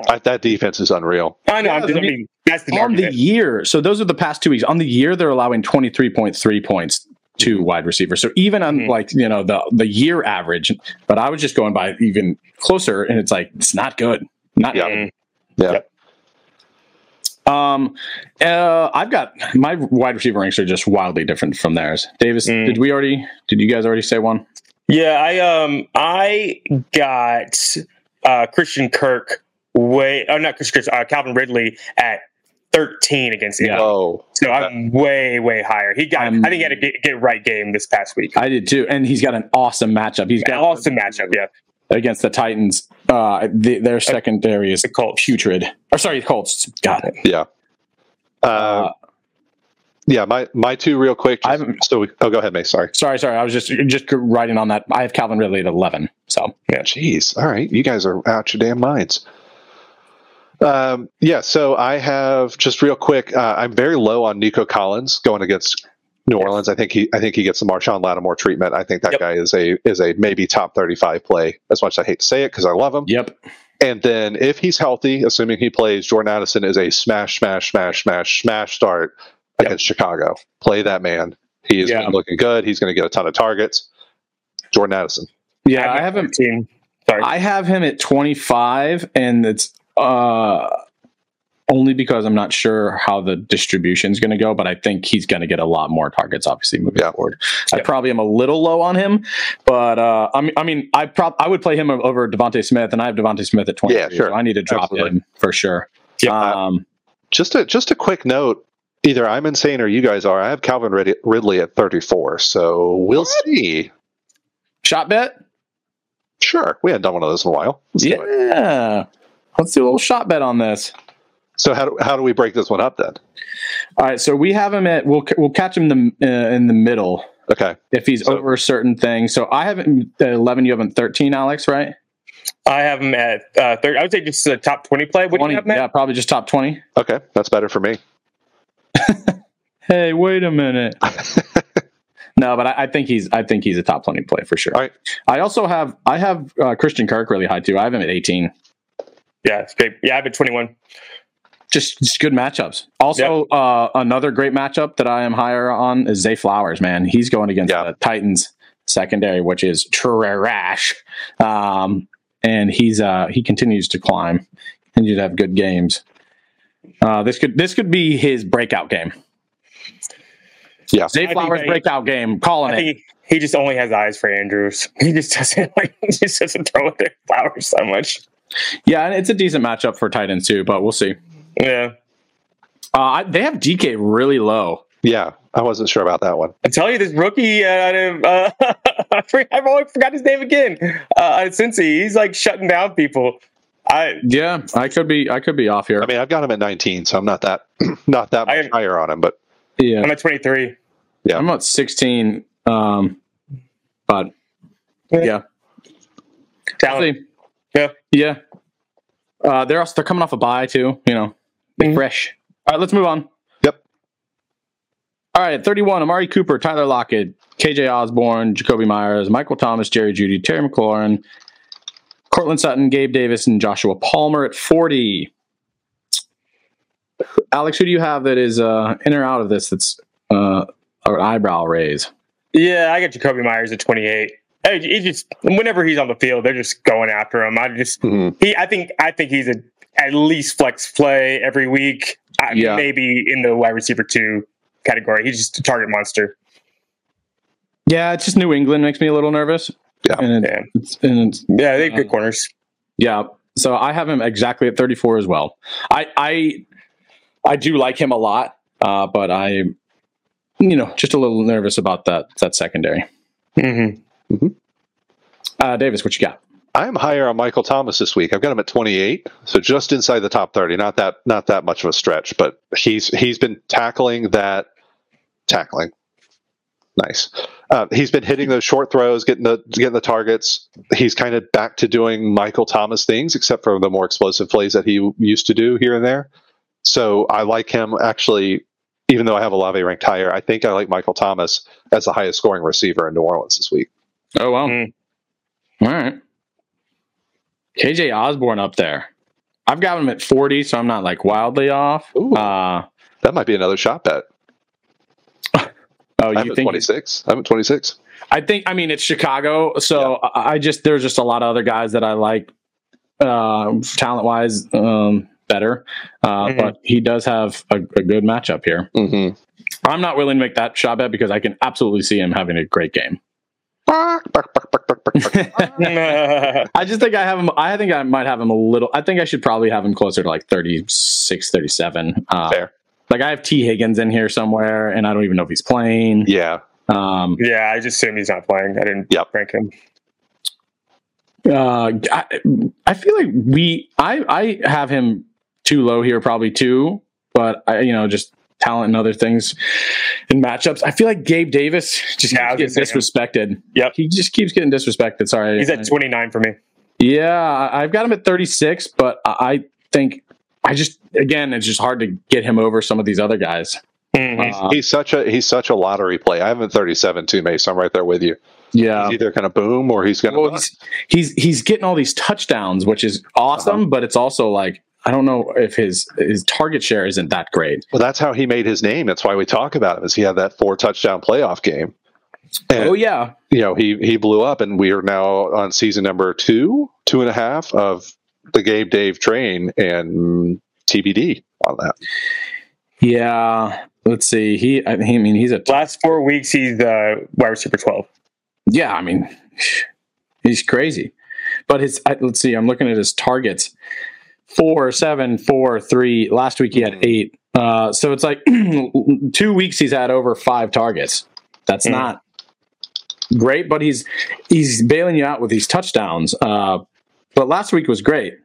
I, that defense is unreal. I know. I'm Yeah, just, I I mean, that's the on the year, so those are the past two weeks. On the year, they're allowing 23.3 points to wide receivers. So even on Mhm. like you know the the year average, but I was just going by even closer, and it's like it's not good. Not Yeah. Mm. Yeah. Yep. Um, uh, I've got my wide receiver ranks are just wildly different from theirs. Davis, Mm. did we already? Did you guys already say one? Yeah, I um I got uh Christian Kirk way oh not Christian Kirk, uh, Calvin Ridley at 13 against Yeah. Indy. Oh, So I'm way way higher. He got I'm- I think he had a get, get right game this past week. I did too, and he's got an awesome matchup. He's got an awesome matchup, yeah. against the Titans. Uh, the, their secondary is The Colts. putrid. Or sorry, Colts. Got it. yeah. Uh, Uh, yeah, my, my two real quick. I Just, haven't- so we, oh, go ahead, May. Sorry. sorry, sorry. I was just just writing on that. I have Calvin Ridley at eleven. So yeah. Jeez. All right. You guys are out your damn minds. Um, yeah. So I have just real quick. Uh, I'm very low on Nico Collins going against New Orleans. I think he, I think he gets the Marshon Lattimore treatment. I think that Yep. guy is a, is a maybe top 35 play as much as I hate to say it because I love him. yep. And then if he's healthy, assuming he plays, Jordan Addison is a smash, smash, smash, smash, smash start against Chicago. Play that man. He is Yeah. looking good. He's going to get a ton of targets. Jordan Addison. Yeah, I have him. Sorry. I have him at 25, and it's uh, only because I'm not sure how the distribution is going to go, but I think he's going to get a lot more targets, obviously, moving Yeah. forward. I Yeah. probably am a little low on him, but uh, I mean, I mean, I prob- I would play him over DeVonta Smith, and I have DeVonta Smith at 20. Yeah, sure. So I need to drop Absolutely. him for sure. Yeah. Um, Just a just a quick note. Either I'm insane or you guys are. I have Calvin Rid- Ridley at 34, so we'll see. shot bet? Sure, we hadn't done one of those in a while. Let's do it. Yeah. Let's do a little shot bet on this. So how do, how do we break this one up then? All right, so we have him at we'll we'll catch him the, uh, in the middle Okay, if he's So- over a certain thing. So I have him at 11. You have him at 13, Alex, right? I have him at uh, third. I would say just a top 20 play. What do 20, you have, Matt? yeah, probably just top 20. okay, that's better for me. Hey, wait a minute. no, but I, I think he's I think he's a top 20 play for sure. All right. I also have I have uh, Christian Kirk really high too. I have him at 18. Yeah, it's great. Yeah, I have been 21. Just, just good matchups. Also, uh, another great matchup that I am higher on is Zay Flowers. Man, he's going against Yeah. the Titans secondary, which is trash. Um, and he's uh, he continues to climb. Continues to have good games. Uh, this could this could be his breakout game. Yeah. Zay Flowers breakout game. Calling I it. he, he just only has eyes for Andrews. He just doesn't like he just doesn't throw at their flowers so much. Yeah, and it's a decent matchup for Titans too, but we'll see. Yeah. Uh, I- they have DK really low. Yeah, I wasn't sure about that one. I tell you, this rookie out of uh, I for- I've always forgot his name again. Uh, Cincy, he's like shutting down people. I Yeah, I could be I could be off here. I mean, I've got him at 19, so I'm not that not that much I- higher on him. But yeah, I'm at 23. Yeah. I'm at 16. Um, but Yeah. yeah, Talent. See. Yeah. yeah. Uh, they're also they're coming off a bye too. You know, they Mhm. fresh. All right, let's move on. Yep. All right, 31. Amari Cooper, Tyler Lockett, KJ Osborn, Jakobi Meyers, Michael Thomas, Jerry Jeudy, Terry McLaurin, Courtland Sutton, Gabe Davis, and Joshua Palmer at 40. Alex, who do you have that is uh, in or out of this? That's uh, an eyebrow raise. Yeah, I got Jakobi Meyers at 28. Hey, he just whenever he's on the field, they're just going after him. I just mhm, he I think I think he's a at least flex play every week. I, Yeah. Maybe in the wide receiver two category. He's just a target monster. Yeah, it's just New England makes me a little nervous. Yeah. and, it- Yeah. it's, and it's, Yeah, they have good Um, corners. yeah. So I have him exactly at 34 as well. I I I do like him a lot, uh, but I, you know, just a little nervous about that that secondary. Mm-hmm. Uh, Davis, what you got? I'm higher on Michael Thomas this week. I've got him at 28, so just inside the top 30. Not that not that much of a stretch, but he's he's been tackling that tackling. Nice. Uh, he's been hitting those short throws, getting the getting the targets. He's kind of back to doing Michael Thomas things, except for the more explosive plays that he used to do here and there. So I like him actually. Even though I have a Olave ranked higher, I think I like Michael Thomas as the highest scoring receiver in New Orleans this week. Oh well. Mm. All right. KJ Osborn up there. I've got him at 40, so I'm not like wildly off. Ooh. Uh, That might be another shot bet. oh, I'm you at think? 26. I'm at 26. I think. I mean, it's Chicago, so I, I just there's just a lot of other guys that I like, uh, talent wise, um, better. Uh, Mhm. But he does have a, a good matchup here. Mm-hmm. I'm not willing to make that shot bet because I can absolutely see him having a great game. I just think I have him. I think I might have him a little. I think I should probably have him closer to like 36, 37. Uh, Fair. Like I have Tee Higgins in here somewhere, and I don't even know if he's playing. Yeah. Um, yeah, I just assume he's not playing. I didn't Yep. rank him. uh, I, I feel like we. I I have him too low here, probably too. But I, you know, just talent and other things in matchups. I feel like Gabe Davis just Yeah, I keeps getting gonna disrespected. Yep. he just keeps getting disrespected. Sorry, He's at 29 for me. Yeah, I- I've got him at 36, but I I think I just again it's just hard to get him over some of these other guys. Mhm. Uh, He's such a he's such a lottery play. I have him at 37 too, Mace. I'm right there with you. yeah. He's either going to boom or he's going to. Well, he's, he's he's getting all these touchdowns, which is awesome, but it's also like I don't know if his his target share isn't that great. Well, that's how he made his name. That's why we talk about him. Is he had that four touchdown playoff game? And, oh yeah, you know he he blew up, and we are now on season number two, two and a half of the Gabe Dave train, and TBD on that. yeah. Let's see. He I mean he's a Last four weeks, he's the wide receiver 12. yeah. I mean he's crazy. But his I- let's see. I'm looking at his targets. Four, seven, four, three. Last week he had eight. Uh, so it's like two weeks he's had over five targets. That's Mm. not great, but he's he's bailing you out with these touchdowns. Uh, but last week was great.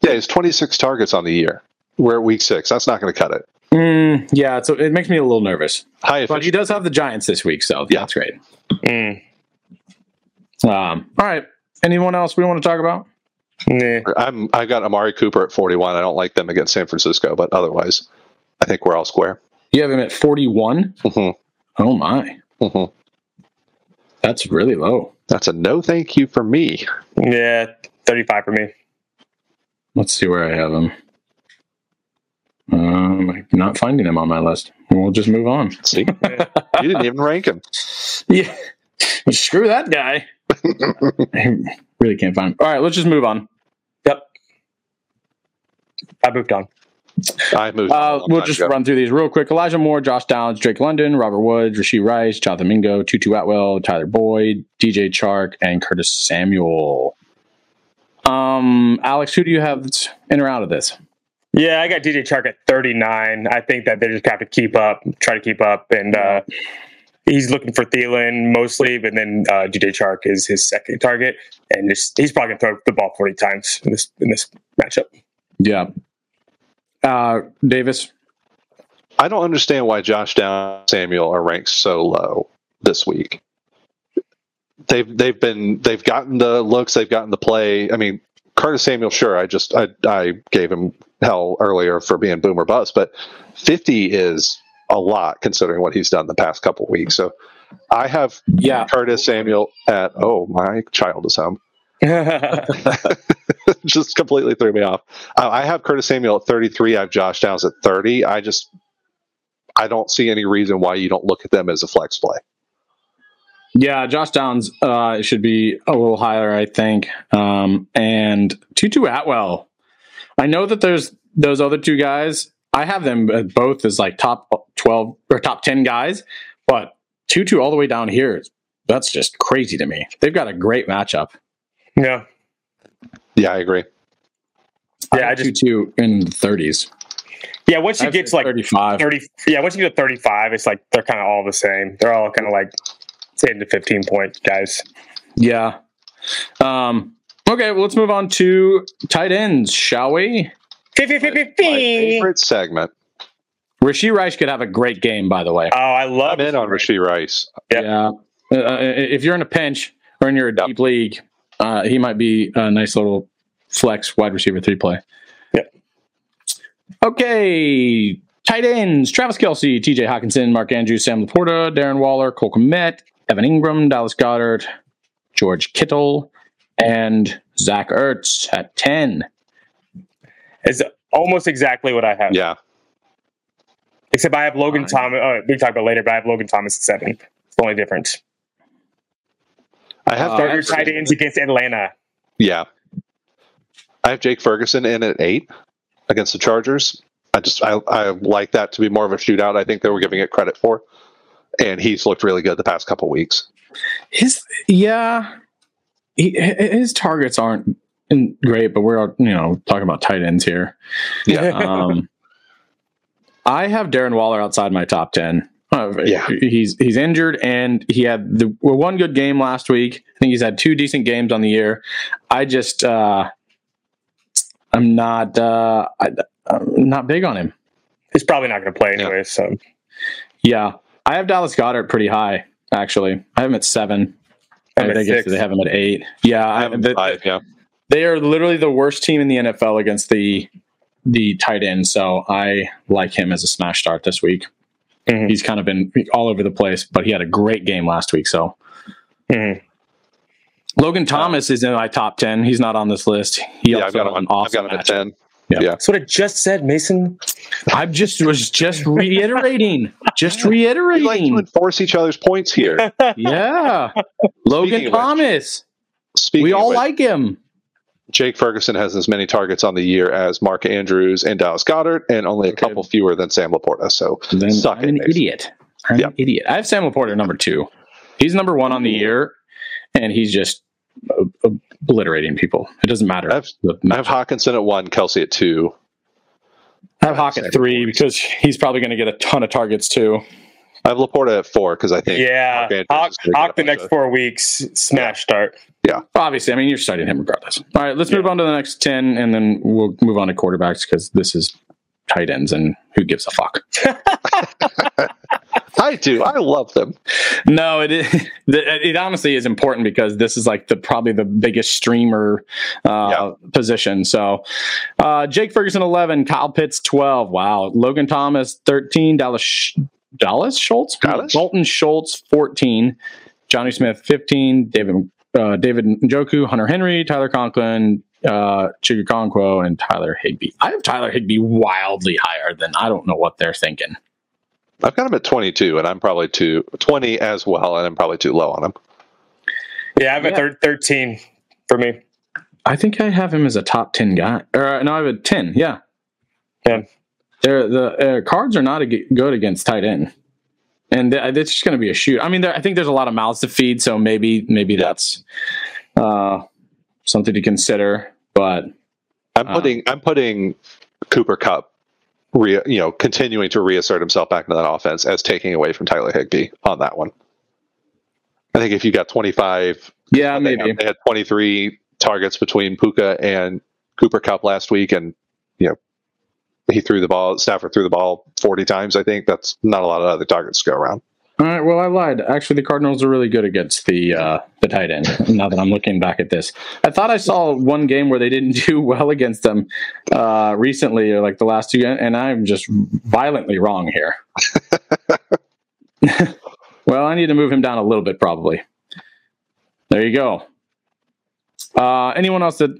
Yeah, he's 26 targets on the year. We're at week six. That's not going to cut it. Mm, yeah, so it makes me a little nervous. High But he does have the Giants this week, so Yeah. that's great. Mm. Um, all right. Anyone else we want to talk about? Nah. I'm I got Amari Cooper at 41. I don't like them against San Francisco, but otherwise, I think we're all square. You have him at 41. Mhm. Oh my, Mhm. that's really low. That's a no thank you for me. Yeah, 35 for me. Let's see where I have him. Um, I'm not finding him on my list. We'll just move on. See, you didn't even rank him. Yeah, screw that guy. I really can't find him. All right, let's just move on. Yep. I moved on. I moved. on Uh, we'll just ago. run through these real quick. Elijah Moore, Josh Downs, Drake London, Robert Woods, Rashee Rice, Jonathan Mingo, Tutu Atwell, Tyler Boyd, DJ Chark, and Curtis Samuel. Um, Alex, who do you have in or out of this? Yeah, I got DJ Chark at 39. I think that they just have to keep up, try to keep up. And uh, he's looking for Thielen mostly, but then uh, DJ Chark is his second target. And just, he's probably going to throw the ball 40 times in this, in this matchup. Yeah. Uh, Davis. I don't understand why Josh Down Samuel are ranked so low this week. They've they've been they've gotten the looks, they've gotten the play. I mean, Curtis Samuel, sure, I just I I gave him hell earlier for being boomer bust, but fifty is a lot considering what he's done the past couple weeks. So I have Yeah. Curtis Samuel at oh my child is home. just completely threw me off. Uh, I have Curtis Samuel at 33. I have Josh Downs at 30. I just, I don't see any reason why you don't look at them as a flex play. Yeah, Josh Downs uh, should be a little higher, I think. Um, and Tutu Atwell. I know that there's those other two guys. I have them uh, both as like top 12 or top 10 guys, but Tutu all the way down here, that's just crazy to me. They've got a great matchup. yeah. Yeah, I agree. Yeah, I have just, Tutu in the 30s. yeah, once I you have get to like 35. 30, yeah, once you get to 35, it's like they're kind of all the same. They're all kind of like 10 to 15 point guys. Yeah. Um, okay, well, let's move on to tight ends, shall we? Fee, fee, fee, fee, My favorite segment. Rashee Rice could have a great game, by the way. Oh, I love I'm in on Rashee Rice. Yep. Yeah. Uh, if you're in a pinch or in your Yep. deep league, uh, he might be a nice little flex wide receiver three play. Yep. Okay. Tight ends Travis Kelce, TJ Hockenson, Mark Andrews, Sam LaPorta, Darren Waller, Cole Kmet, Evan Engram, Dallas Goedert, George Kittle, and Zach Ertz at 10. It's almost exactly what I have. Yeah. Except I have Logan Fine. Thomas. Oh, we can talk about it later, but I have Logan Thomas at seven. It's the only difference. I have Uh, Start your tight ends against Atlanta. Yeah. I have Jake Ferguson in at eight against the Chargers. I just I, I like that to be more of a shootout. I think they were giving it credit for, and he's looked really good the past couple weeks. His, yeah, he, his targets aren't in- great, but we're, you know, talking about tight ends here. Yeah. um, I have Darren Waller outside my top ten. Uh, Yeah. he's he's injured, and he had the well, one good game last week. I think he's had two decent games on the year. I just uh, I'm not uh, I, I'm not big on him. He's probably not going to play Yeah. anyway. So Yeah, I have Dallas Goedert pretty high actually. I have him at seven. I'm I guess they have him at eight. Yeah, I I, have him the- five, yeah. They are literally the worst team in the NFL against the the tight end. So I like him as a smash start this week. Mhm. He's kind of been all over the place, but he had a great game last week. So Mhm. Logan Thomas is in my top ten. He's not on this list. He Yeah, I've got him. an On, I've got him at matchup. ten. That's what I just said, Mason. I just was just reiterating, just reiterating. We like to reiterating. enforce each other's points here. Yeah, Logan Speaking of which- Thomas. We all which, like him. Jake Ferguson has as many targets on the year as Mark Andrews and Dallas Goedert, and only a Okay. couple fewer than Sam LaPorta. So Then Suck I'm it, an Mason. idiot. I'm Yep. an idiot. I have Sam LaPorta number two. He's number one on the year, and he's just obliterating people. It doesn't matter. I have- I have Hockenson at one, Kelce at two. I have Hawk at three because he's probably going to get a ton of targets too. I have LaPorta at four because I think Yeah, Mark Hawk, is gonna get Hawk the next of- four weeks, smash start. Yeah, obviously, I mean you're starting him regardless. All right, let's move on to the next ten, and then we'll move on to quarterbacks because this is tight ends, and who gives a fuck? I do. I love them. No, it is, it honestly is important because this is like the probably the biggest streamer uh, position. So, uh, Jake Ferguson eleven, Kyle Pitts twelve. Wow, Logan Thomas thirteen, Dallas Sh- Dallas Schultz, Dallas? Dalton Schultz fourteen, Jonnu Smith fifteen, David uh, David Njoku, Hunter Henry, Tyler Conklin. Uh, Chig Okonkwo and Tyler Higbee. I have Tyler Higbee wildly higher than I don't know what they're thinking. I've got him at 22, and I'm probably too 20 as well, and I'm probably too low on him. Yeah, I've got Yeah. thir- 13 for me. I think I have him as a top ten guy. Or uh, no, I have a ten. Yeah, Yeah. They're, the uh, cards are not a g- good against tight end, and th- it's just going to be a shoot. I mean, there, I think there's a lot of mouths to feed, so maybe maybe that's uh, something to consider. But I'm Uh. putting I'm putting Cooper Kupp, re, you know, continuing to reassert himself back into that offense as taking away from Tyler Higbee on that one. I think if you got 25, yeah, they, maybe had, they had 23 targets between Puka and Cooper Kupp last week, and you know, he threw the ball. Stafford threw the ball 40 times. I think that's not a lot of other targets to go around. All right. Well, I lied. Actually, the Cardinals are really good against the uh, the tight end. Now that I'm looking back at this, I thought I saw one game where they didn't do well against them uh, recently, or like the last two, and I'm just violently wrong here. well, I need to move him down a little bit, probably. There you go. Uh, anyone else that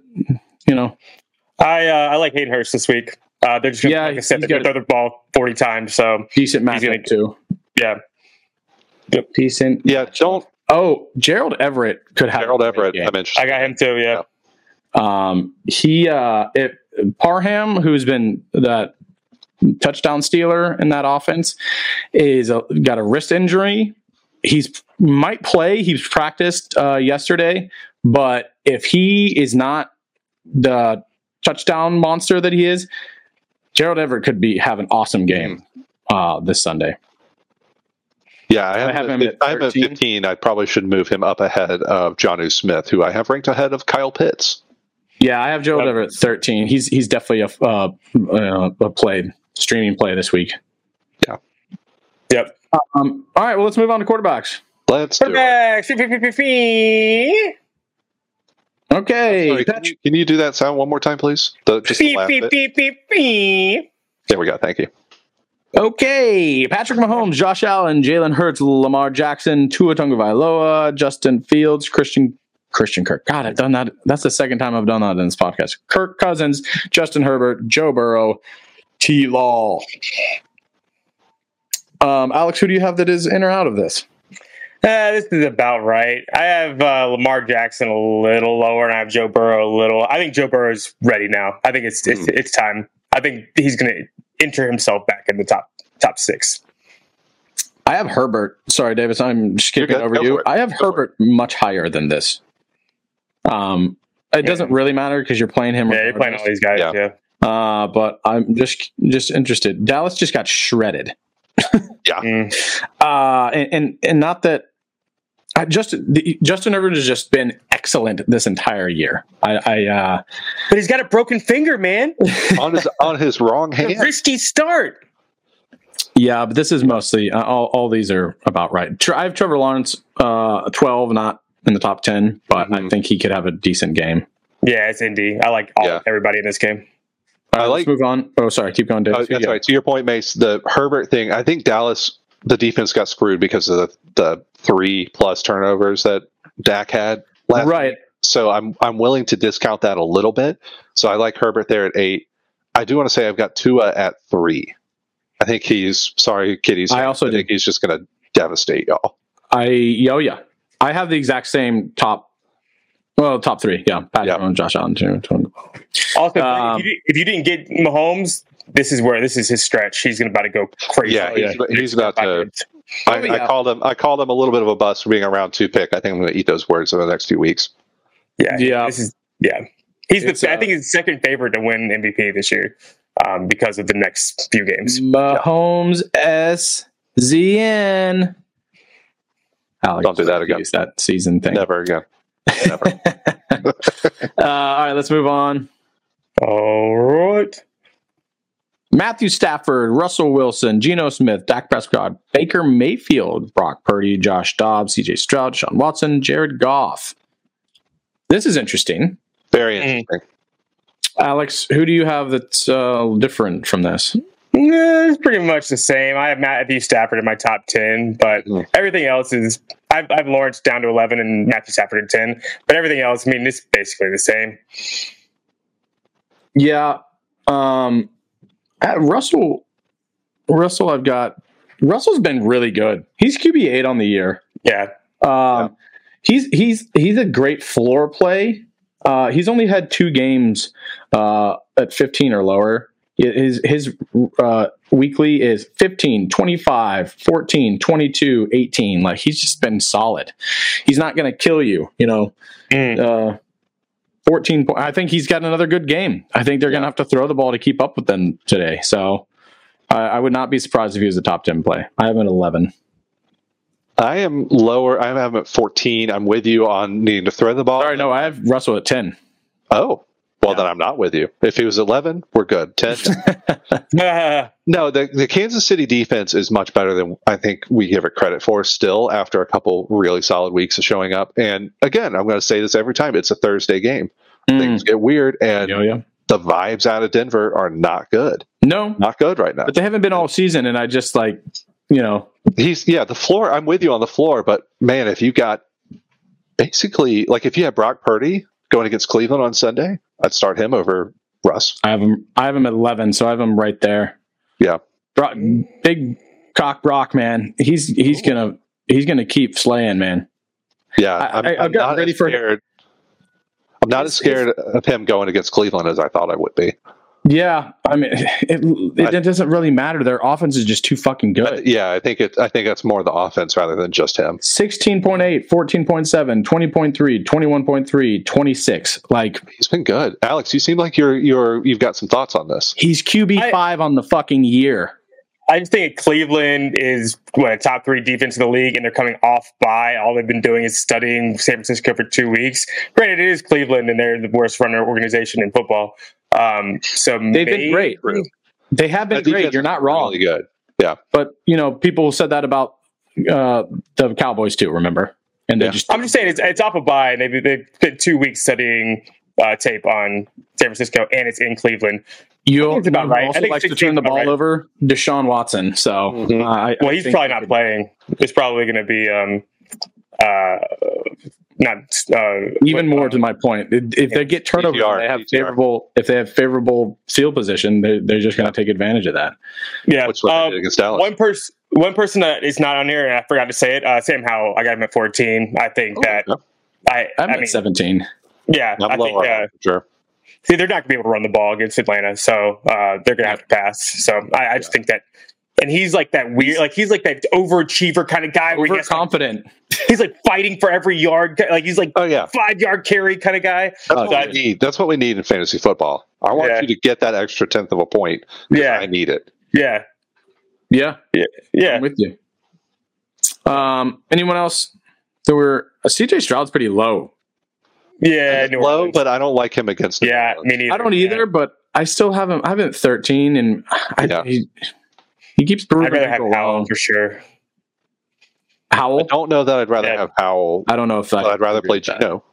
you know? I uh, I like Hayden Hurst this week. Uh, they're just gonna, Yeah, like I said, they're gonna throw the ball 40 times. So Decent He's gonna- too. yeah, Decent. Yeah, don't Oh, Gerald Everett could have Gerald Everett. game. I'm interested. I got him too. Yeah, Um, he uh, it, Parham, who's been that touchdown stealer in that offense, is a, got a wrist injury. He's might play. He's practiced uh, yesterday, but if he is not the touchdown monster that he is, Gerald Everett could be have an awesome game uh, this Sunday. Yeah, I have, I have him, him at, at I have at 15. I probably should move him up ahead of Jonnu Smith, who I have ranked ahead of Kyle Pitts. Yeah, I have Gerald Yep. Everett at thirteen. He's he's definitely a uh, uh, a play streaming play this week. Yeah. Yep. Um, all right, well, let's move on to quarterbacks. Let's do it. Okay, Sorry, can, you, can you do that sound one more time, please? The, just the Fee, last fee, bit. fee, fee, fee. There we go. Thank you. okay. Patrick Mahomes, Josh Allen, Jalen Hurts, Lamar Jackson, Tua Tagovailoa, Justin Fields, Christian Christian Kirk. God, I've done that. That's the second time I've done that in this podcast. Kirk Cousins, Justin Herbert, Joe Burrow, T. Law. Um, Alex, who do you have that is in or out of this? Uh, this is about right. I have uh, Lamar Jackson a little lower, and I have Joe Burrow a little. I think Joe Burrow is ready now. I think it's it's, it's time. I think he's going to enter himself back in the top top six. I have Herbert. Sorry, Davis, I'm skipping good. over Go you. I have Go Herbert much higher than this. Um, it doesn't really matter because you're playing him. Yeah, you're playing all these guys. Yeah. Yeah. Uh, but I'm just just interested. Dallas just got shredded. Mm. Uh, and and, and not that. I just Justin Herbert has just been excellent this entire year. I, I uh, But he's got a broken finger, man. on his on his wrong A hand. risky start. yeah, but this is mostly uh, all. All these are about right. I have Trevor Lawrence, uh, twelve, not in the top ten, but I Mhm. think he could have a decent game. Yeah, it's Indy. I like all Yeah. everybody in this game. All right, I let's like- move on. Oh, sorry, keep going, Davis. Oh, that's right. To your point, Mace, the Herbert thing. I think Dallas, the defense got screwed because of the, the three plus turnovers that Dak had last Right. So I'm I'm willing to discount that a little bit. So I like Herbert there at eight. I do want to say I've got Tua at three. I think he's sorry, kiddies. I also think he's just going to devastate y'all. I yo yeah. I have the exact same top. Well, top three, yeah. Pat Yeah. Jones, Josh Allen, Tony- Tony- Also, Um, if, you, if you didn't get Mahomes, this is where this is his stretch. He's going to about to go crazy. Yeah, he's, he's about to. I, Oh, yeah. I called him. I called him a little bit of a bust for being a round two pick. I think I'm going to eat those words in the next few weeks. Yeah, Yeah. This is yeah. He's It's, the. I uh, think he's second favorite to win MVP this year um, because of the next few games. Mahomes S Z N. Alex, Don't do that again. Use that season thing. Never again. Never. Uh, all right, let's move on. All right. Matthew Stafford, Russell Wilson, Geno Smith, Dak Prescott, Baker Mayfield, Brock Purdy, Josh Dobbs, CJ Stroud, Sean Watson, Jared Goff. This is interesting. Very Mm. interesting. Alex, who do you have that's uh, different from this? Yeah, it's pretty much the same. I have Matthew Stafford in my top ten, but Mhm. everything else is I've, I've Lawrence down to eleven and Matthew Stafford at ten. But everything else, I mean, it's basically the same. Yeah, um, uh, Russell. Russell, I've got. Russell's been really good. He's QB eight on the year. Yeah, Um, He's he's he's a great floor play. Uh, he's only had two games uh, at 15 or lower. His his uh, weekly is 15, 25, 14, 22, 18. Like he's just been solid. He's not going to kill you, you know. Mm. Uh, 14 po- I think he's got another good game. I think they're going to have to throw the ball to keep up with them today. So I, I would not be surprised if he was a top 10 play. I have an 11. I am lower. I have him at 14. I'm with you on needing to throw the ball. Sorry, no, I have Russell at 10. Oh, well, Yeah. then I'm not with you. If he was 11, we're good. 10. no, the, the Kansas City defense is much better than I think we give it credit for still after a couple really solid weeks of showing up. And again, I'm going to say this every time it's a Thursday game. Mm. Things get weird, and Yeah, yeah. the vibes out of Denver are not good. No, Not good right now. but they haven't been all season, and I just like, you know, He's yeah, the floor. I'm with you on the floor, but man, if you got basically like if you had Brock Purdy going against Cleveland on Sunday, I'd start him over Russ. I have him. I have him at eleven, so I have him right there. Yeah. Brock, big cock Brock, man. He's he's gonna he's gonna keep slaying, man. Yeah, I- I'm, I- I've I'm got not ready for-. I'm not as scared of him going against Cleveland as I thought I would be. Yeah, I mean, it, it, it doesn't really matter. Their offense is just too fucking I- good. yeah, I think it. I think that's more the offense rather than just him. 16.8, 14.7, 20.3, 21.3, 26. Like He's been good. Alex, you seem like you're you're you've got some thoughts on this. he's QB5 on the fucking year. I just think Cleveland is what a top three defense in the league, and they're coming off by all they've been doing is studying San Francisco for two weeks. Granted, it is Cleveland, and they're the worst runner organization in football. Um, so They've been great. They have been great. You're not wrong. Really good. Yeah. But you know, people said that about uh, the Cowboys too. Remember? And they Yeah. just I'm just saying it's it's off a bye, and they've they've spent two weeks studying uh, tape on San Francisco, and it's in Cleveland. You think it's about you right. I also think likes to turn the ball right. over. Deshaun Watson. So Mhm. uh, I, Well, I he's think probably not playing. It's probably going to be um, uh, not uh, Even what- more to my point, if if they get turnovers, DTR, they have DTR. favorable. If they have favorable field position, they're, they're just going to take advantage of that. Yeah, Which um, against Dallas. one person one person that is not on here, and I forgot to say it. Uh, Sam Howell, I got him at 14. I think Oh, that yeah. I, I'm I at mean, 17. yeah, I'm I think uh, sure. See they're not going to be able to run the ball against Atlanta, so uh, they're going to have to pass. So I, I just think that. And he's like that weird, like he's like that overachiever kind of guy. Where he has, like, he's like fighting for every yard, like he's like Oh yeah, five yard carry kind of guy. that's Oh, what that- we need. That's what we need in fantasy football. I want Yeah. you to get that extra tenth of a point. Yeah, I need it. yeah, Yeah, yeah. I'm with you. Um, anyone else? There were uh, CJ Stroud's pretty low. Yeah, New low, Orleans. but I don't like him against. New yeah, Orleans. me neither. I don't either, but I still have him. I have him at 13, and I, Yeah. he, he keeps Yeah. proving I'd rather have people Howell wrong. for sure. I don't know that I'd rather Yeah. have Howell. I don't know if I I'd rather play with. Geno.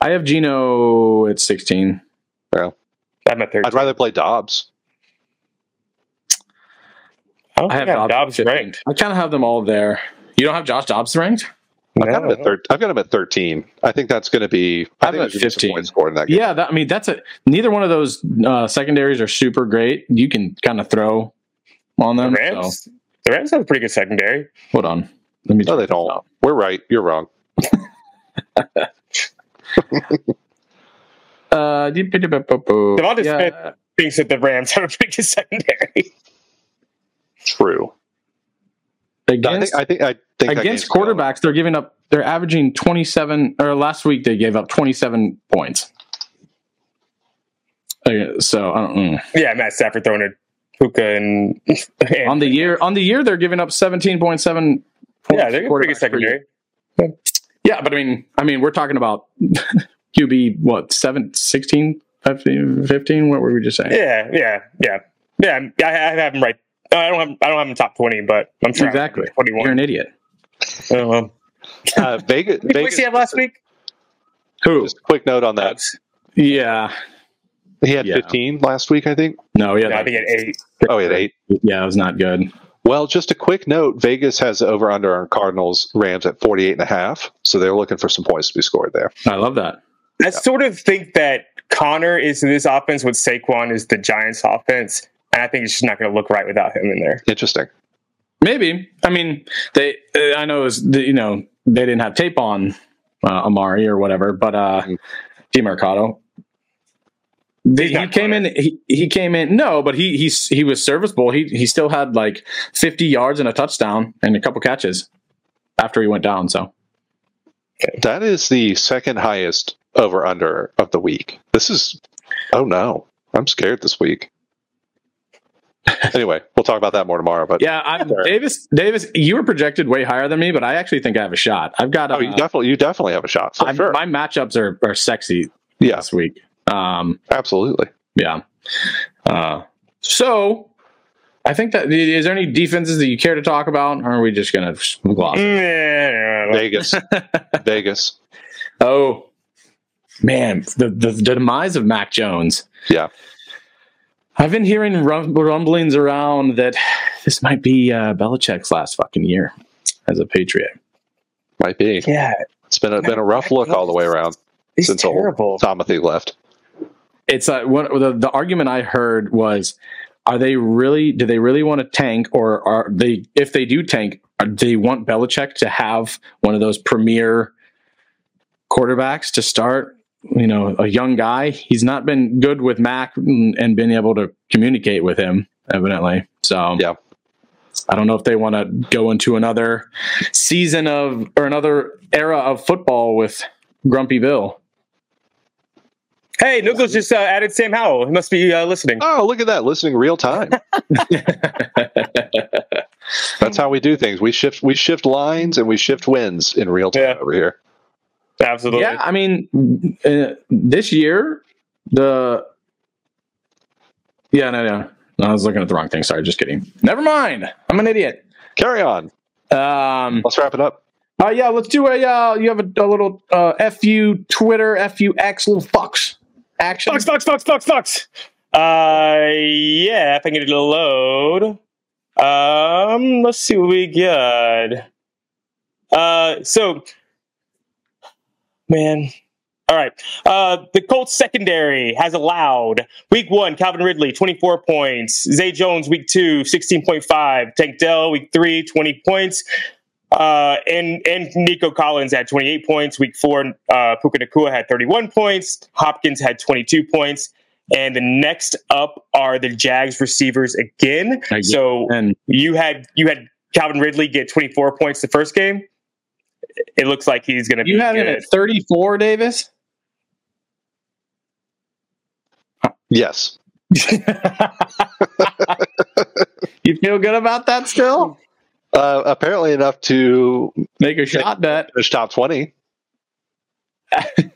I have Geno at 16. I'm at 13. I'd rather play Dobbs. I, I think have Dobbs, Dobbs ranked. I kind of have them all there. You don't have Josh Dobbs ranked? I've got, him at thir- I've got him at 13. I think that's going to be. I I've think got there's gonna be some 15. points scored in that game. Yeah, that, I mean that's a neither one of those uh, secondaries are super great. You can kind of throw on The them. So, the Rams have a pretty good secondary. hold on, let me. No, they don't. out. We're right. You're wrong. Uh, DeVonta yeah, Smith thinks that the Rams have a pretty good secondary. True. I against think. I think. I think against game's going. quarterbacks, they're giving up. They're averaging twenty seven. Or last week they gave up twenty seven points. So I don't. mm. yeah, Matt Stafford throwing at Puka and, and on the year, on the year, they're giving up seventeen point seven. yeah, they're a pretty good secondary. Yeah, but I mean, I mean, we're talking about QB what seven, 16, 15, 15? What were we just saying? Yeah, yeah, yeah, yeah. I, I have him right. I don't have I don't have him top twenty, but I'm sure Exactly. twenty You're an idiot. Uh, Uh, Vegas. who did Vegas see him last week? Who? Just a quick note on that. Yeah. He had Yeah. 15 last week, I think. No, yeah. No, I think at eight. Oh, he had eight. yeah, it was not good. Well, just a quick note: Vegas has over under on Cardinals Rams at 48 and a half, so they're looking for some points to be scored there. I love that. I sort of think that Conner is in this offense what Saquon is the Giants offense, and I think it's just not going to look right without him in there. Interesting. Maybe. I mean, they. Uh, I know it was. The, you know, they didn't have tape on uh, Emari or whatever, but uh, Mhm. Demercado. The, he came in. He, he came in. No, but he he's he was serviceable. He he still had like fifty yards and a touchdown and a couple catches after he went down. So That is the second highest over under of the week. This is. Oh no, I'm scared this week. anyway, we'll talk about that more tomorrow. But yeah, I'm, Davis. Davis, you were projected way higher than me, but I actually think I have a shot. I've got. oh, Uh, you definitely, you definitely have a shot for I'm- sure. My matchups are are sexy yeah, this week. Um, absolutely. Yeah. Uh, so I think that is there any defenses that you care to talk about, or are we just going to gloss? Vegas, Vegas. Oh man, the, the the demise of Mac Jones. Yeah, I've been hearing rumblings around that this might be uh, Belichick's last fucking year as a Patriot. might be. Yeah, It's been a, been a rough look all the way around he's since old terrible. Timothy left. It's uh, what the the argument I heard was. Are they really? Do they really want to tank, or are they? If they do tank, are, do they want Belichick to have one of those premier quarterbacks to start? You know, a young guy. He's not been good with Mac and, and been able to communicate with him, evidently. So Yeah. I don't know if they want to go into another season of or another era of football with Grumpy Bill. Hey, Noogles just uh, added Sam Howell. He must be uh, listening. Oh, look at that! Listening real time. That's how we do things. We shift we shift lines and we shift wins in real time Yeah. over here. Absolutely. Yeah, I mean, uh, this year the yeah, no, no, no, I was looking at the wrong thing. Sorry, just kidding. Never mind. I'm an idiot. Carry on. Um, Let's wrap it up. uh, yeah, let's do a. Uh, you have a, a little uh, fu Twitter fux little fucks action. Fox, Fox, Fox, Fox, Fox. Uh, yeah, if I can get it to load. Um, let's see what we got. Uh, so, man. All right. Uh, the Colts secondary has allowed week one, Calvin Ridley, 24 points. Zay Jones, week two, 16.5. Tank Dell, week three, 20 points. Uh, and and Nico Collins had 28 points. Week four, uh, Puka Nacua had 31 points. Hopkins had 22 points. And the next up are the Jags receivers again. Again. So you had you had Calvin Ridley get 24 points the first game. It looks like he's going to be you have him at 34, Davis. Yes. You feel good about that still? Uh, apparently enough to Make a shot bet finish top 20.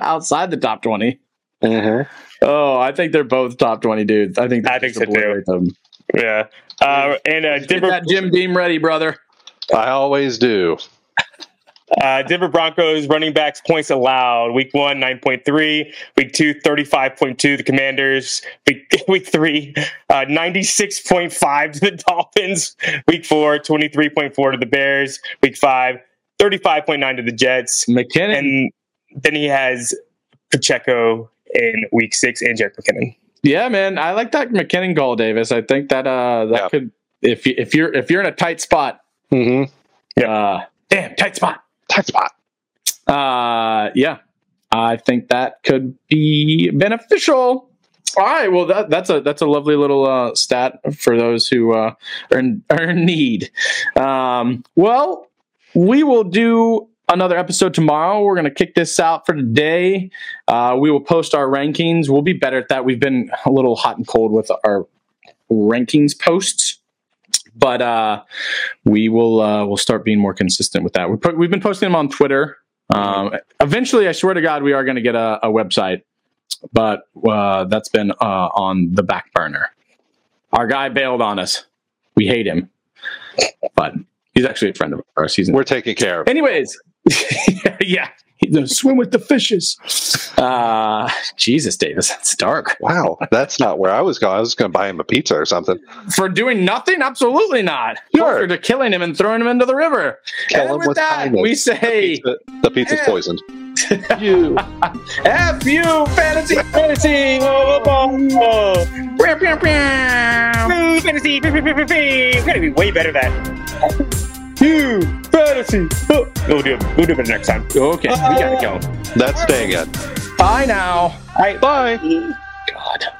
outside the top 20. Mm-hmm. Oh, I think they're both top 20 dudes. I think I think so, too. them. Yeah. Uh, and uh, Get Denver, that Jim Beam ready, brother. I always do. Uh, Denver Broncos running backs points allowed. Week one, 9.3. Week two, 35.2. The Commanders. Week, week three, uh, 96.5 to the Dolphins. Week four, 23.4 to the Bears. Week five, 35.9 to the Jets. McKinnon. And then he has Pacheco in week six and Jerick McKinnon. yeah, man, I like that McKinnon goal, Davis. I think that uh that Yeah. could if you, if you're if you're in a tight spot, Mm-hmm. uh, damn tight spot. Tight spot. Uh, yeah, I think that could be beneficial. All right, well that that's a that's a lovely little uh, stat for those who uh, are in, are in need. Um, well, we will do another episode tomorrow. We're going to kick this out for today. Uh, we will post our rankings. We'll be better at that. We've been a little hot and cold with our rankings posts. But uh, we will uh, we'll start being more consistent with that. We put, we've been posting them on Twitter. Um, eventually, I swear to God, we are going to get a, a website, but uh, that's been uh, on the back burner. Our guy bailed on us. We hate him, but he's actually a friend of ours. He's We're taking care of. anyways. yeah, swim with the fishes. Uh, Jesus, Davis, that's dark. Wow, that's not where I was going. I was going to buy him a pizza or something. For doing nothing, absolutely not. Sure. Closer to killing him and throwing him into the river. Kill and him with with that, kindness. we say. The, the pizza's Yeah. poisoned. you. F you, fantasy. Fantasy! Pew, pew, pew. Ooh, Fantasy! We're going to be way better at that. You! Fantasy! Oh. We'll do it. We'll do it next time. Okay, we gotta go. That's staying in. Bye now. All right. Bye. Bye.